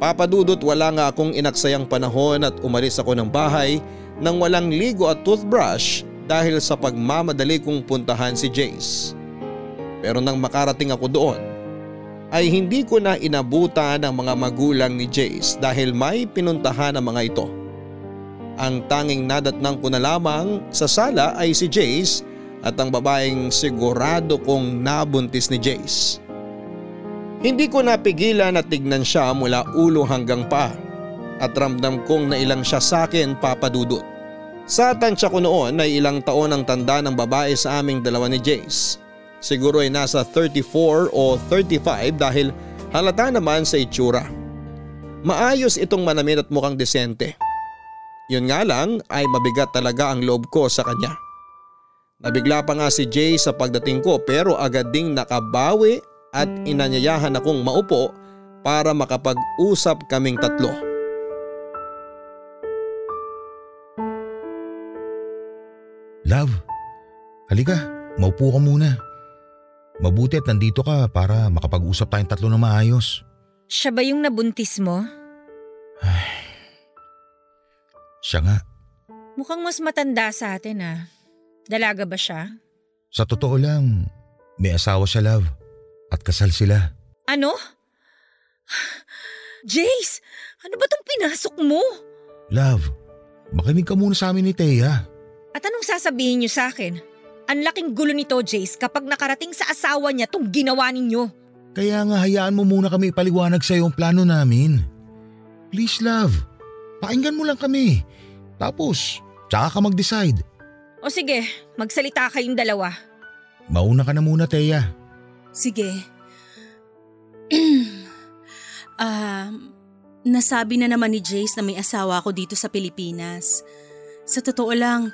Papadudot wala nga akong inaksayang panahon at umalis ako ng bahay nang walang ligo at toothbrush dahil sa pagmamadali kong puntahan si Jace. Pero nang makarating ako doon ay hindi ko na inabutan ang mga magulang ni Jace dahil may pinuntahan ang mga ito. Ang tanging nadatnang ko na lamang sa sala ay si Jace at ang babaeng sigurado kong nabuntis ni Jace. Hindi ko napigilan na tignan siya mula ulo hanggang pa at ramdam kong nailang siya sa akin papadudot. Sa tansya ko noon ay ilang taon ang tanda ng babae sa aming dalawa ni Jace. Siguro ay nasa 34 o 35 dahil halata naman sa itsura. Maayos itong manamin at mukhang desente. Yun nga lang ay mabigat talaga ang loob ko sa kanya. Nabigla pa nga si Jay sa pagdating ko pero agad ding nakabawi at inanyayahan akong maupo para makapag-usap kaming tatlo. Love, halika, maupo ka muna. Mabuti at nandito ka para makapag-usap tayong tatlo na maayos. Siya ba yung nabuntis mo? Siya nga, Mukhang mas matanda sa atin ah. Dalaga ba siya? sa totoo lang, may asawa siya love at kasal sila. Ano? Jace, ano ba tong pinasok mo? Love, makinig ka muna sa amin ni Thea. At anong sasabihin niyo sa akin? Ang laking gulo nito, Jace, kapag nakarating sa asawa niya tong ginawa ninyo. Kaya nga hayaan mo muna kami ipaliwanag sa iyo ang plano namin. Please love, pakinggan mo lang kami. Tapos, tsaka ka mag-decide. O sige, magsalita kayong dalawa. Mauna ka na muna, Thea. Sige. Ah, nasabi na naman ni Jace na may asawa ako dito sa Pilipinas. Sa totoo lang,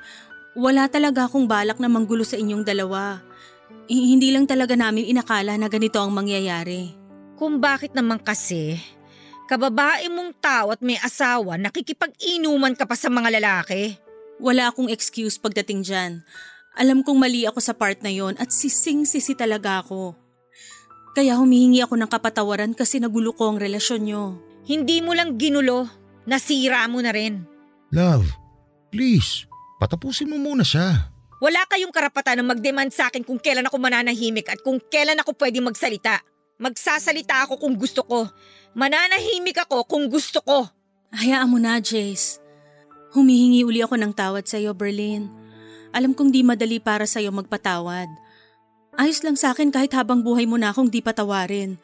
wala talaga akong balak na manggulo sa inyong dalawa. Eh, hindi lang talaga namin inakala na ganito ang mangyayari. Kung bakit naman kasi, kababae mong tao at may asawa nakikipag-inuman ka pa sa mga lalaki. Wala akong excuse pagdating dyan. Alam kong mali ako sa part na yon at sising-sisi talaga ako. Kaya humihingi ako ng kapatawaran kasi nagulo ko ang relasyon nyo. Hindi mo lang ginulo, nasira mo na rin. Love, please, patapusin mo muna siya. Wala kayong karapatan na mag-demand sa akin kung kailan ako mananahimik at kung kailan ako pwede magsalita. Magsasalita ako kung gusto ko. Mananahimik ako kung gusto ko. Hayaan mo na, Jace. Humihingi uli ako ng tawad sa iyo, Berlin. Alam kong di madali para sa iyo magpatawad. Ayos lang sa akin kahit habang buhay mo na akong di patawarin.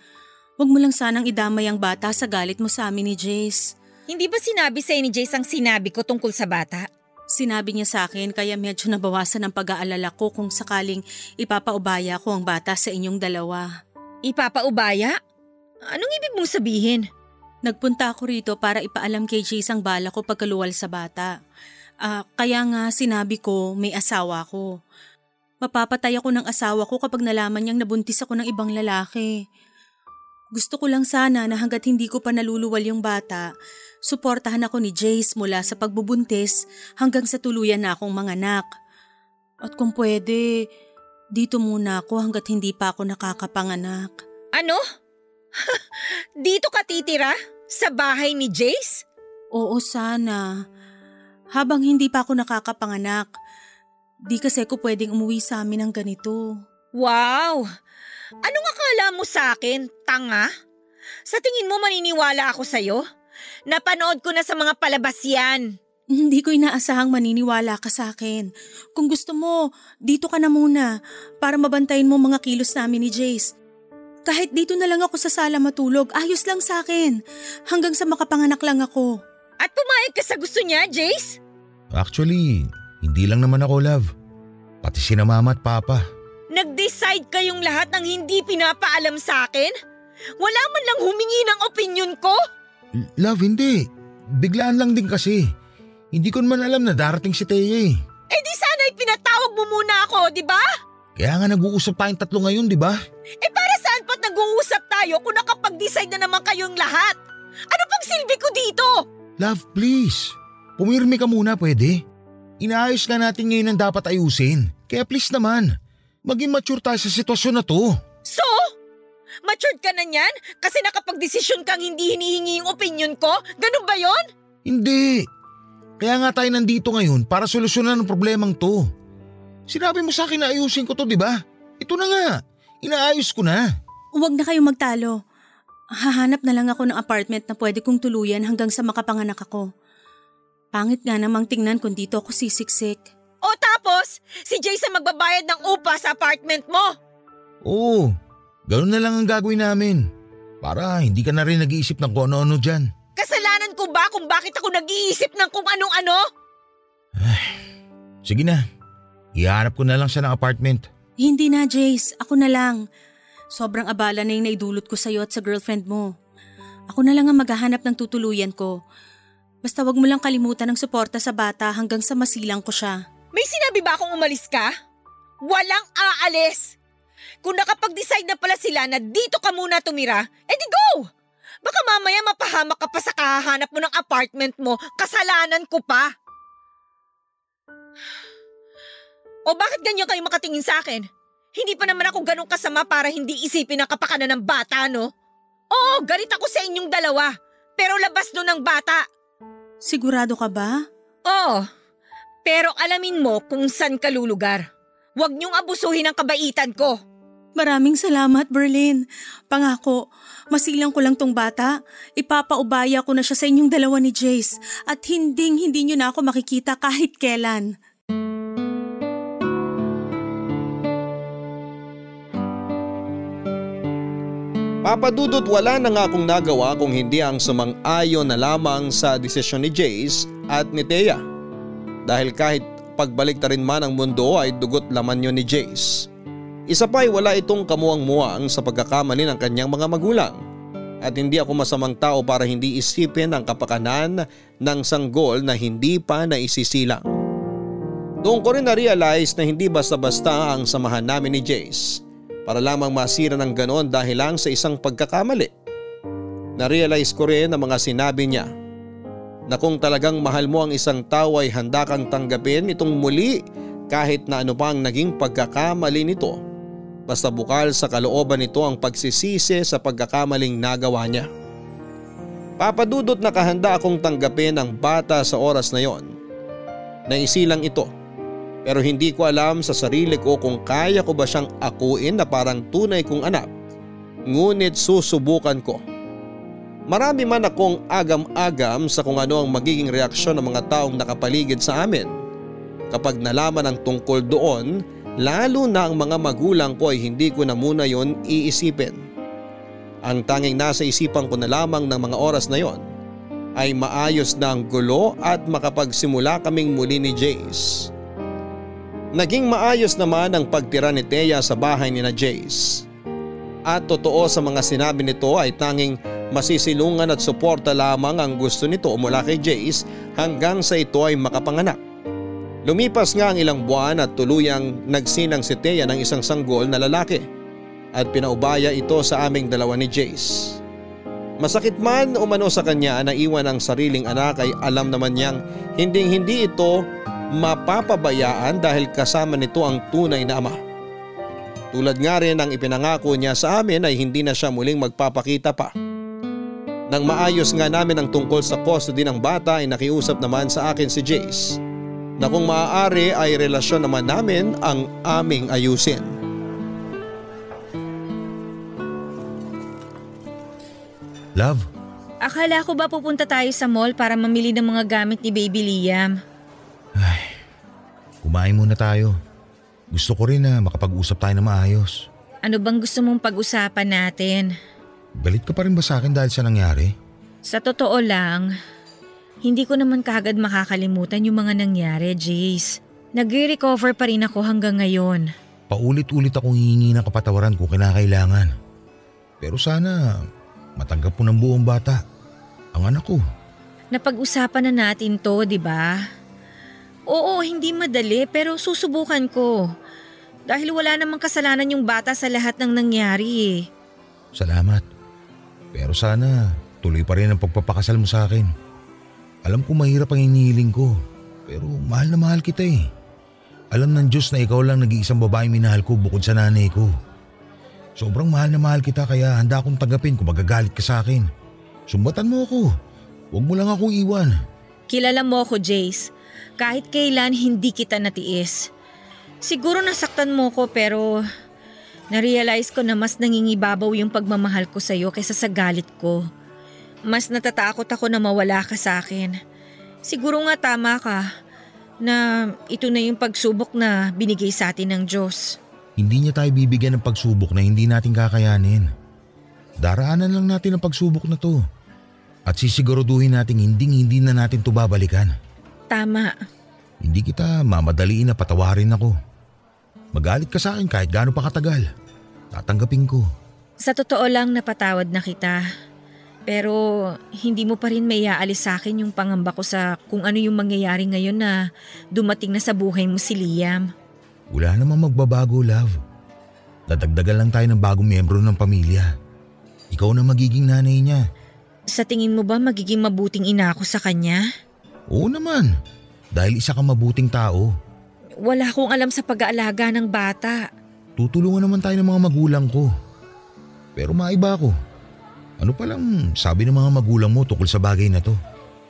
Huwag mo lang sanang idamay ang bata sa galit mo sa amin ni Jace. Hindi ba sinabi sa'yo ni Jace ang sinabi ko tungkol sa bata? Sinabi niya sa akin kaya medyo nabawasan ang pag-aalala ko kung sakaling ipapaubaya ko ang bata sa inyong dalawa. Ipapaubaya? Anong ibig mong sabihin? Nagpunta ako rito para ipaalam kay Jace ang bala ko pagkaluwal sa bata. Uh, kaya nga sinabi ko may asawa ko. Mapapatay ako ng asawa ko kapag nalaman niyang nabuntis ako ng ibang lalaki. Gusto ko lang sana na hanggat hindi ko pa naluluwal yung bata, suportahan ako ni Jace mula sa pagbubuntis hanggang sa tuluyan na akong manganak. At kung pwede, dito muna ako hanggat hindi pa ako nakakapanganak. Ano? dito ka titira? Sa bahay ni Jace? Oo sana. Habang hindi pa ako nakakapanganak, di kasi ako pwedeng umuwi sa amin ng ganito. Wow! Anong akala mo sa akin, tanga? Sa tingin mo maniniwala ako sa'yo? Napanood ko na sa mga palabas yan. Hindi ko inaasahang maniniwala ka sa akin. Kung gusto mo, dito ka na muna para mabantayin mo mga kilos namin ni Jace. Kahit dito na lang ako sa sala matulog, ayos lang sa akin. Hanggang sa makapanganak lang ako. At pumayag ka sa gusto niya, Jace? Actually, hindi lang naman ako, love. Pati si na mama at papa. Nag-decide kayong lahat ng hindi pinapaalam sa akin? Wala man lang humingi ng opinion ko? Love, hindi. Biglaan lang din kasi. Hindi ko naman alam na darating si Teye. Eh di sana'y pinatawag mo muna ako, di ba? Kaya nga nag-uusap tayong tatlo ngayon, di ba? Eh para saan pa't nag-uusap tayo kung nakapag-decide na naman kayong lahat? Ano pang silbi ko dito? Love, please. Pumirmi ka muna, pwede? Inaayos nga natin ngayon ang dapat ayusin. Kaya please naman, maging mature tayo sa sitwasyon na to. So? Matured ka na niyan? Kasi nakapag-desisyon kang hindi hinihingi yung opinion ko? Ganun ba yon? Hindi. Kaya nga tayo nandito ngayon para solusyonan ang problemang to. Sinabi mo sa akin na ayusin ko to, di ba? Ito na nga. Inaayos ko na. Huwag na kayong magtalo. Hahanap na lang ako ng apartment na pwede kong tuluyan hanggang sa makapanganak ako. Pangit nga namang tingnan kung dito ako sisiksik. O tapos, si Jason magbabayad ng upa sa apartment mo. Oo, ganun na lang ang gagawin namin. Para hindi ka na rin nag-iisip ng kung ano-ano dyan. Kasalanan ko ba kung bakit ako nag-iisip ng kung anong-ano? Sige na, ihanap ko na lang siya ng apartment. Hindi na, Jace. Ako na lang. Sobrang abala na yung naidulot ko sa'yo at sa girlfriend mo. Ako na lang ang maghahanap ng tutuluyan ko. Basta wag mo lang kalimutan ng suporta sa bata hanggang sa masilang ko siya. May sinabi ba akong umalis ka? Walang aalis! Kung nakapag-decide na pala sila na dito ka muna tumira, edi go! Baka mamaya mapahamak ka pa sa kahahanap mo ng apartment mo, kasalanan ko pa. O bakit ganyan kayo makatingin sa akin? Hindi pa naman ako ganun kasama para hindi isipin ang kapakanan ng bata, no? Oo, galit ako sa inyong dalawa. Pero labas doon ng bata. Sigurado ka ba? Oo. Pero alamin mo kung saan ka lulugar. Huwag niyong abusuhin ang kabaitan ko. Maraming salamat, Berlin. Pangako, masilang ko lang tong bata. Ipapaubaya ko na siya sa inyong dalawa ni Jace at hinding hindi niyo na ako makikita kahit kailan. Papadudot wala na nga akong nagawa kung hindi ang sumang-ayon na lamang sa desisyon ni Jace at ni Thea. Dahil kahit pagbalik ta rin man ang mundo ay dugot laman yon ni Jace. Isa pa ay wala itong kamuang-muang sa pagkakamali ng kanyang mga magulang. At hindi ako masamang tao para hindi isipin ang kapakanan ng sanggol na hindi pa naisisilang. Doon ko rin na-realize na hindi basta-basta ang samahan namin ni Jace para lamang masira ng ganon dahil lang sa isang pagkakamali. Narealize ko rin ang mga sinabi niya na kung talagang mahal mo ang isang tao ay handa kang tanggapin itong muli kahit na ano pa ang naging pagkakamali nito basta bukal sa kalooban nito ang pagsisisi sa pagkakamaling nagawa niya. Papadudot na kahanda akong tanggapin ang bata sa oras na yon. Naisilang ito pero hindi ko alam sa sarili ko kung kaya ko ba siyang akuin na parang tunay kong anak. Ngunit susubukan ko. Marami man akong agam-agam sa kung ano ang magiging reaksyon ng mga taong nakapaligid sa amin. Kapag nalaman ang tungkol doon, lalo na ang mga magulang ko ay hindi ko na muna yon iisipin. Ang tanging nasa isipan ko na lamang ng mga oras na yon ay maayos na ang gulo at makapagsimula kaming muli ni Jace. Naging maayos naman ang pagtira ni Thea sa bahay ni na Jace. At totoo sa mga sinabi nito ay tanging masisilungan at suporta lamang ang gusto nito mula kay Jace hanggang sa ito ay makapanganak. Lumipas nga ang ilang buwan at tuluyang nagsinang si Thea ng isang sanggol na lalaki at pinaubaya ito sa aming dalawa ni Jace. Masakit man umano sa kanya na iwan ang sariling anak ay alam naman niyang hinding hindi ito mapapabayaan dahil kasama nito ang tunay na ama. Tulad nga rin ang ipinangako niya sa amin ay hindi na siya muling magpapakita pa. Nang maayos nga namin ang tungkol sa custody ng bata ay nakiusap naman sa akin si Jace na kung maaari ay relasyon naman namin ang aming ayusin. Love, Akala ko ba pupunta tayo sa mall para mamili ng mga gamit ni Baby Liam? kumain muna tayo. Gusto ko rin na makapag-usap tayo na maayos. Ano bang gusto mong pag-usapan natin? Galit ka pa rin ba sa akin dahil sa nangyari? Sa totoo lang, hindi ko naman kagad makakalimutan yung mga nangyari, Jace. Nag-recover pa rin ako hanggang ngayon. Paulit-ulit akong hihingi ng kapatawaran kung kinakailangan. Pero sana matanggap mo ng buong bata. Ang anak ko. Napag-usapan na natin to, di ba? Oo, hindi madali pero susubukan ko. Dahil wala namang kasalanan yung bata sa lahat ng nangyari eh. Salamat. Pero sana tuloy pa rin ang pagpapakasal mo sa akin. Alam ko mahirap ang inihiling ko. Pero mahal na mahal kita eh. Alam ng Diyos na ikaw lang nag-iisang babaeng minahal ko bukod sa nanay ko. Sobrang mahal na mahal kita kaya handa akong tanggapin kung magagalit ka sa akin. Sumbatan mo ako. Huwag mo lang akong iwan. Kilala mo ako, Jace. Kahit kailan hindi kita natiis. Siguro nasaktan mo ko pero narealize ko na mas nangingibabaw yung pagmamahal ko sa'yo kaysa sa galit ko. Mas natatakot ako na mawala ka sa akin. Siguro nga tama ka na ito na yung pagsubok na binigay sa atin ng Diyos. Hindi niya tayo bibigyan ng pagsubok na hindi natin kakayanin. Daraanan lang natin ang pagsubok na to. At sisiguraduhin natin hindi hindi na natin to babalikan. Tama. Hindi kita mamadaliin na patawarin ako. Magalit ka sa akin kahit gaano pa katagal. Tatanggapin ko. Sa totoo lang napatawad na kita. Pero hindi mo pa rin may aalis sa akin yung pangamba ko sa kung ano yung mangyayari ngayon na dumating na sa buhay mo si Liam. Wala namang magbabago, love. Dadagdagan lang tayo ng bagong miyembro ng pamilya. Ikaw na magiging nanay niya. Sa tingin mo ba magiging mabuting ina ako sa kanya? Oo naman. Dahil isa kang mabuting tao. Wala akong alam sa pag-aalaga ng bata. Tutulungan naman tayo ng mga magulang ko. Pero maiba ako. Ano palang sabi ng mga magulang mo tukol sa bagay na to?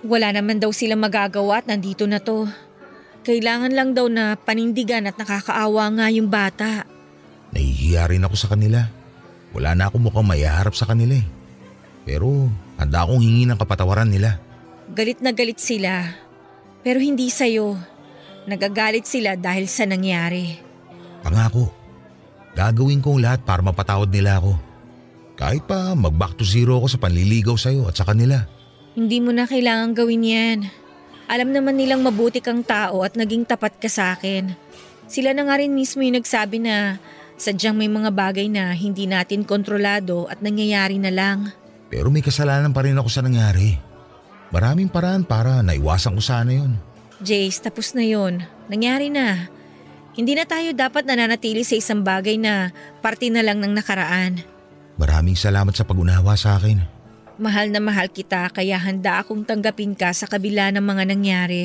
Wala naman daw silang magagawa at nandito na to. Kailangan lang daw na panindigan at nakakaawa nga yung bata. Nahihiya rin ako sa kanila. Wala na akong mukhang maiharap sa kanila eh. Pero handa akong hingi ng kapatawaran nila. Galit na galit sila. Pero hindi sa'yo. Nagagalit sila dahil sa nangyari. Pangako, gagawin ko ang lahat para mapatawad nila ako. Kahit pa mag-back to zero ako sa panliligaw sa'yo at sa kanila. Hindi mo na kailangan gawin yan. Alam naman nilang mabuti kang tao at naging tapat ka sa akin. Sila na nga rin mismo yung nagsabi na sadyang may mga bagay na hindi natin kontrolado at nangyayari na lang. Pero may kasalanan pa rin ako sa nangyari. Maraming paraan para naiwasan ko sana yon. Jace, tapos na yon. Nangyari na. Hindi na tayo dapat nananatili sa isang bagay na parte na lang ng nakaraan. Maraming salamat sa pag-unawa sa akin. Mahal na mahal kita kaya handa akong tanggapin ka sa kabila ng mga nangyari.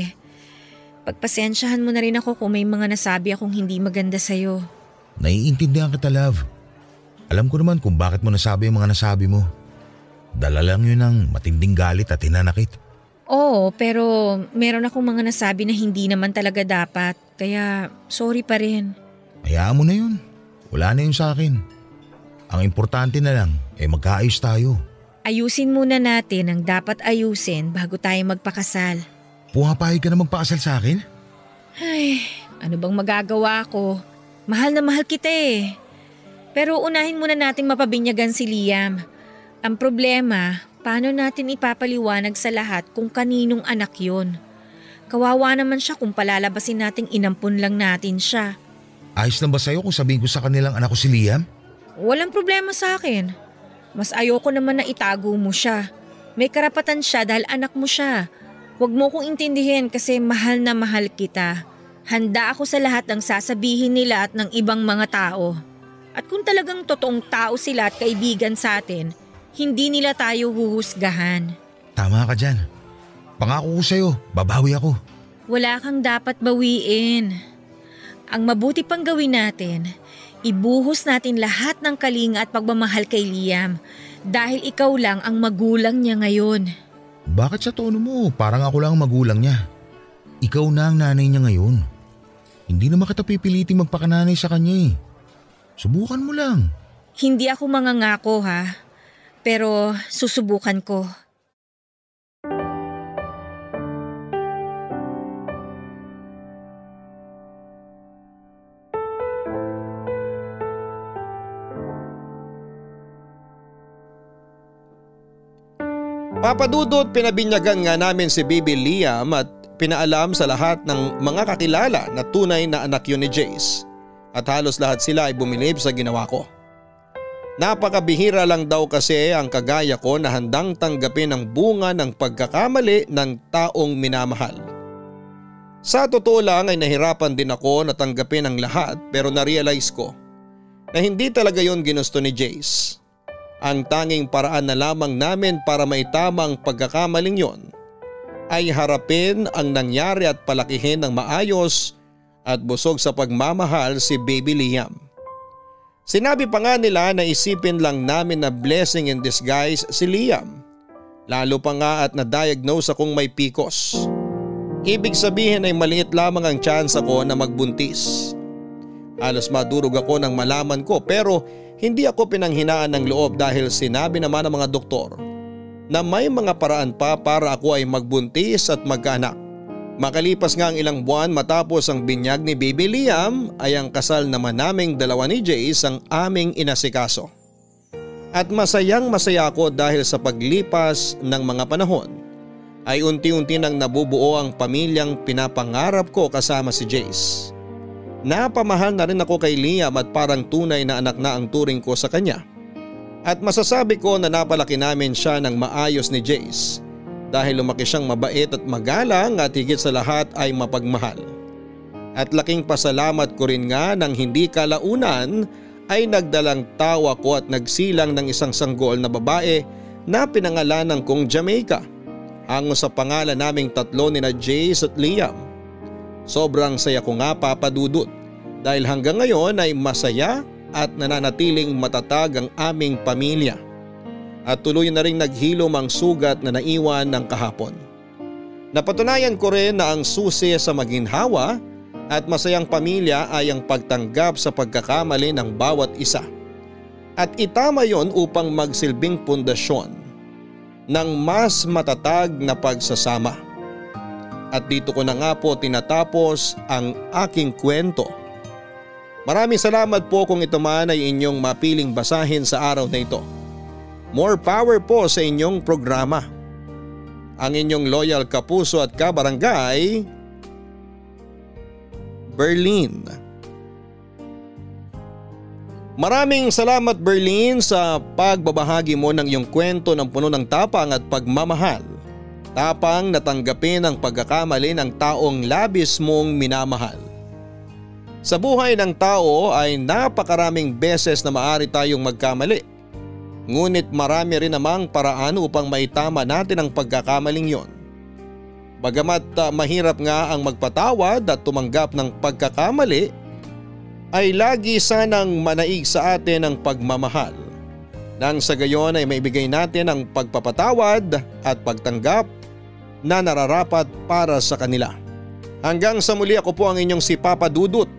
Pagpasensyahan mo na rin ako kung may mga nasabi akong hindi maganda sa'yo. Naiintindihan kita, love. Alam ko naman kung bakit mo nasabi yung mga nasabi mo. Dala lang yun ng matinding galit at hinanakit. Oo, pero meron akong mga nasabi na hindi naman talaga dapat. Kaya sorry pa rin. Hayaan mo na yun. Wala na yun sa akin. Ang importante na lang ay eh magkaayos tayo. Ayusin muna natin ang dapat ayusin bago tayo magpakasal. Pumapayag ka na magpakasal sa akin? Ay, ano bang magagawa ko? Mahal na mahal kita eh. Pero unahin muna nating mapabinyagan si Liam. Ang problema, paano natin ipapaliwanag sa lahat kung kaninong anak yon? Kawawa naman siya kung palalabasin nating inampun lang natin siya. Ayos lang ba sa'yo kung sabihin ko sa kanilang anak ko si Liam? Walang problema sa akin. Mas ayoko naman na itago mo siya. May karapatan siya dahil anak mo siya. Huwag mo kong intindihin kasi mahal na mahal kita. Handa ako sa lahat ng sasabihin nila at ng ibang mga tao. At kung talagang totoong tao sila at kaibigan sa atin, hindi nila tayo huhusgahan. Tama ka dyan. Pangako ko sa'yo, babawi ako. Wala kang dapat bawiin. Ang mabuti pang gawin natin, Ibuhos natin lahat ng kalinga at pagmamahal kay Liam dahil ikaw lang ang magulang niya ngayon. Bakit sa tono mo? Parang ako lang ang magulang niya. Ikaw na ang nanay niya ngayon. Hindi naman kita pipiliting magpakananay sa kanya eh. Subukan mo lang. Hindi ako mangangako ha, pero susubukan ko. Papadudot pinabinyagan nga namin si Bibi Liam at pinaalam sa lahat ng mga kakilala na tunay na anak yun ni Jace at halos lahat sila ay bumilib sa ginawa ko. Napakabihira lang daw kasi ang kagaya ko na handang tanggapin ang bunga ng pagkakamali ng taong minamahal. Sa totoo lang ay nahirapan din ako na tanggapin ang lahat pero narealize ko na hindi talaga yon ginusto ni Jace. Ang tanging paraan na lamang namin para maitama ang pagkakamaling yon ay harapin ang nangyari at palakihin ng maayos at busog sa pagmamahal si Baby Liam. Sinabi pa nga nila na isipin lang namin na blessing in disguise si Liam. Lalo pa nga at na-diagnose akong may PCOS. Ibig sabihin ay maliit lamang ang chance ako na magbuntis. Alas madurog ako nang malaman ko pero hindi ako pinanghinaan ng loob dahil sinabi naman ng mga doktor na may mga paraan pa para ako ay magbuntis at magkaanak. Makalipas nga ang ilang buwan matapos ang binyag ni Baby Liam ay ang kasal naman naming dalawa ni Jace ang aming inasikaso. At masayang masaya ako dahil sa paglipas ng mga panahon ay unti-unti nang nabubuo ang pamilyang pinapangarap ko kasama si Jace. Napamahal na rin ako kay Liam at parang tunay na anak na ang turing ko sa kanya. At masasabi ko na napalaki namin siya ng maayos ni Jace dahil lumaki siyang mabait at magalang at higit sa lahat ay mapagmahal. At laking pasalamat ko rin nga nang hindi kalaunan ay nagdalang tawa ko at nagsilang ng isang sanggol na babae na pinangalanan kong Jamaica. Hango sa pangalan naming tatlo ni na Jace at Liam Sobrang saya ko nga papadudot dahil hanggang ngayon ay masaya at nananatiling matatag ang aming pamilya. At tuloy na rin naghilom ang sugat na naiwan ng kahapon. Napatunayan ko rin na ang susi sa maginhawa at masayang pamilya ay ang pagtanggap sa pagkakamali ng bawat isa. At itama yon upang magsilbing pundasyon ng mas matatag na pagsasama. At dito ko na nga po tinatapos ang aking kwento. Maraming salamat po kung ito man ay inyong mapiling basahin sa araw na ito. More power po sa inyong programa. Ang inyong loyal kapuso at kabarangay, Berlin. Maraming salamat Berlin sa pagbabahagi mo ng iyong kwento ng puno ng tapang at pagmamahal Tapang natanggapin ang pagkakamali ng taong labis mong minamahal. Sa buhay ng tao ay napakaraming beses na maaari tayong magkamali. Ngunit marami rin namang paraan upang maitama natin ang pagkakamaling yon. Bagamat uh, mahirap nga ang magpatawad at tumanggap ng pagkakamali, ay lagi sanang manaig sa atin ang pagmamahal. Nang sa gayon ay maibigay natin ang pagpapatawad at pagtanggap na nararapat para sa kanila. Hanggang sa muli ako po ang inyong si Papa Dudut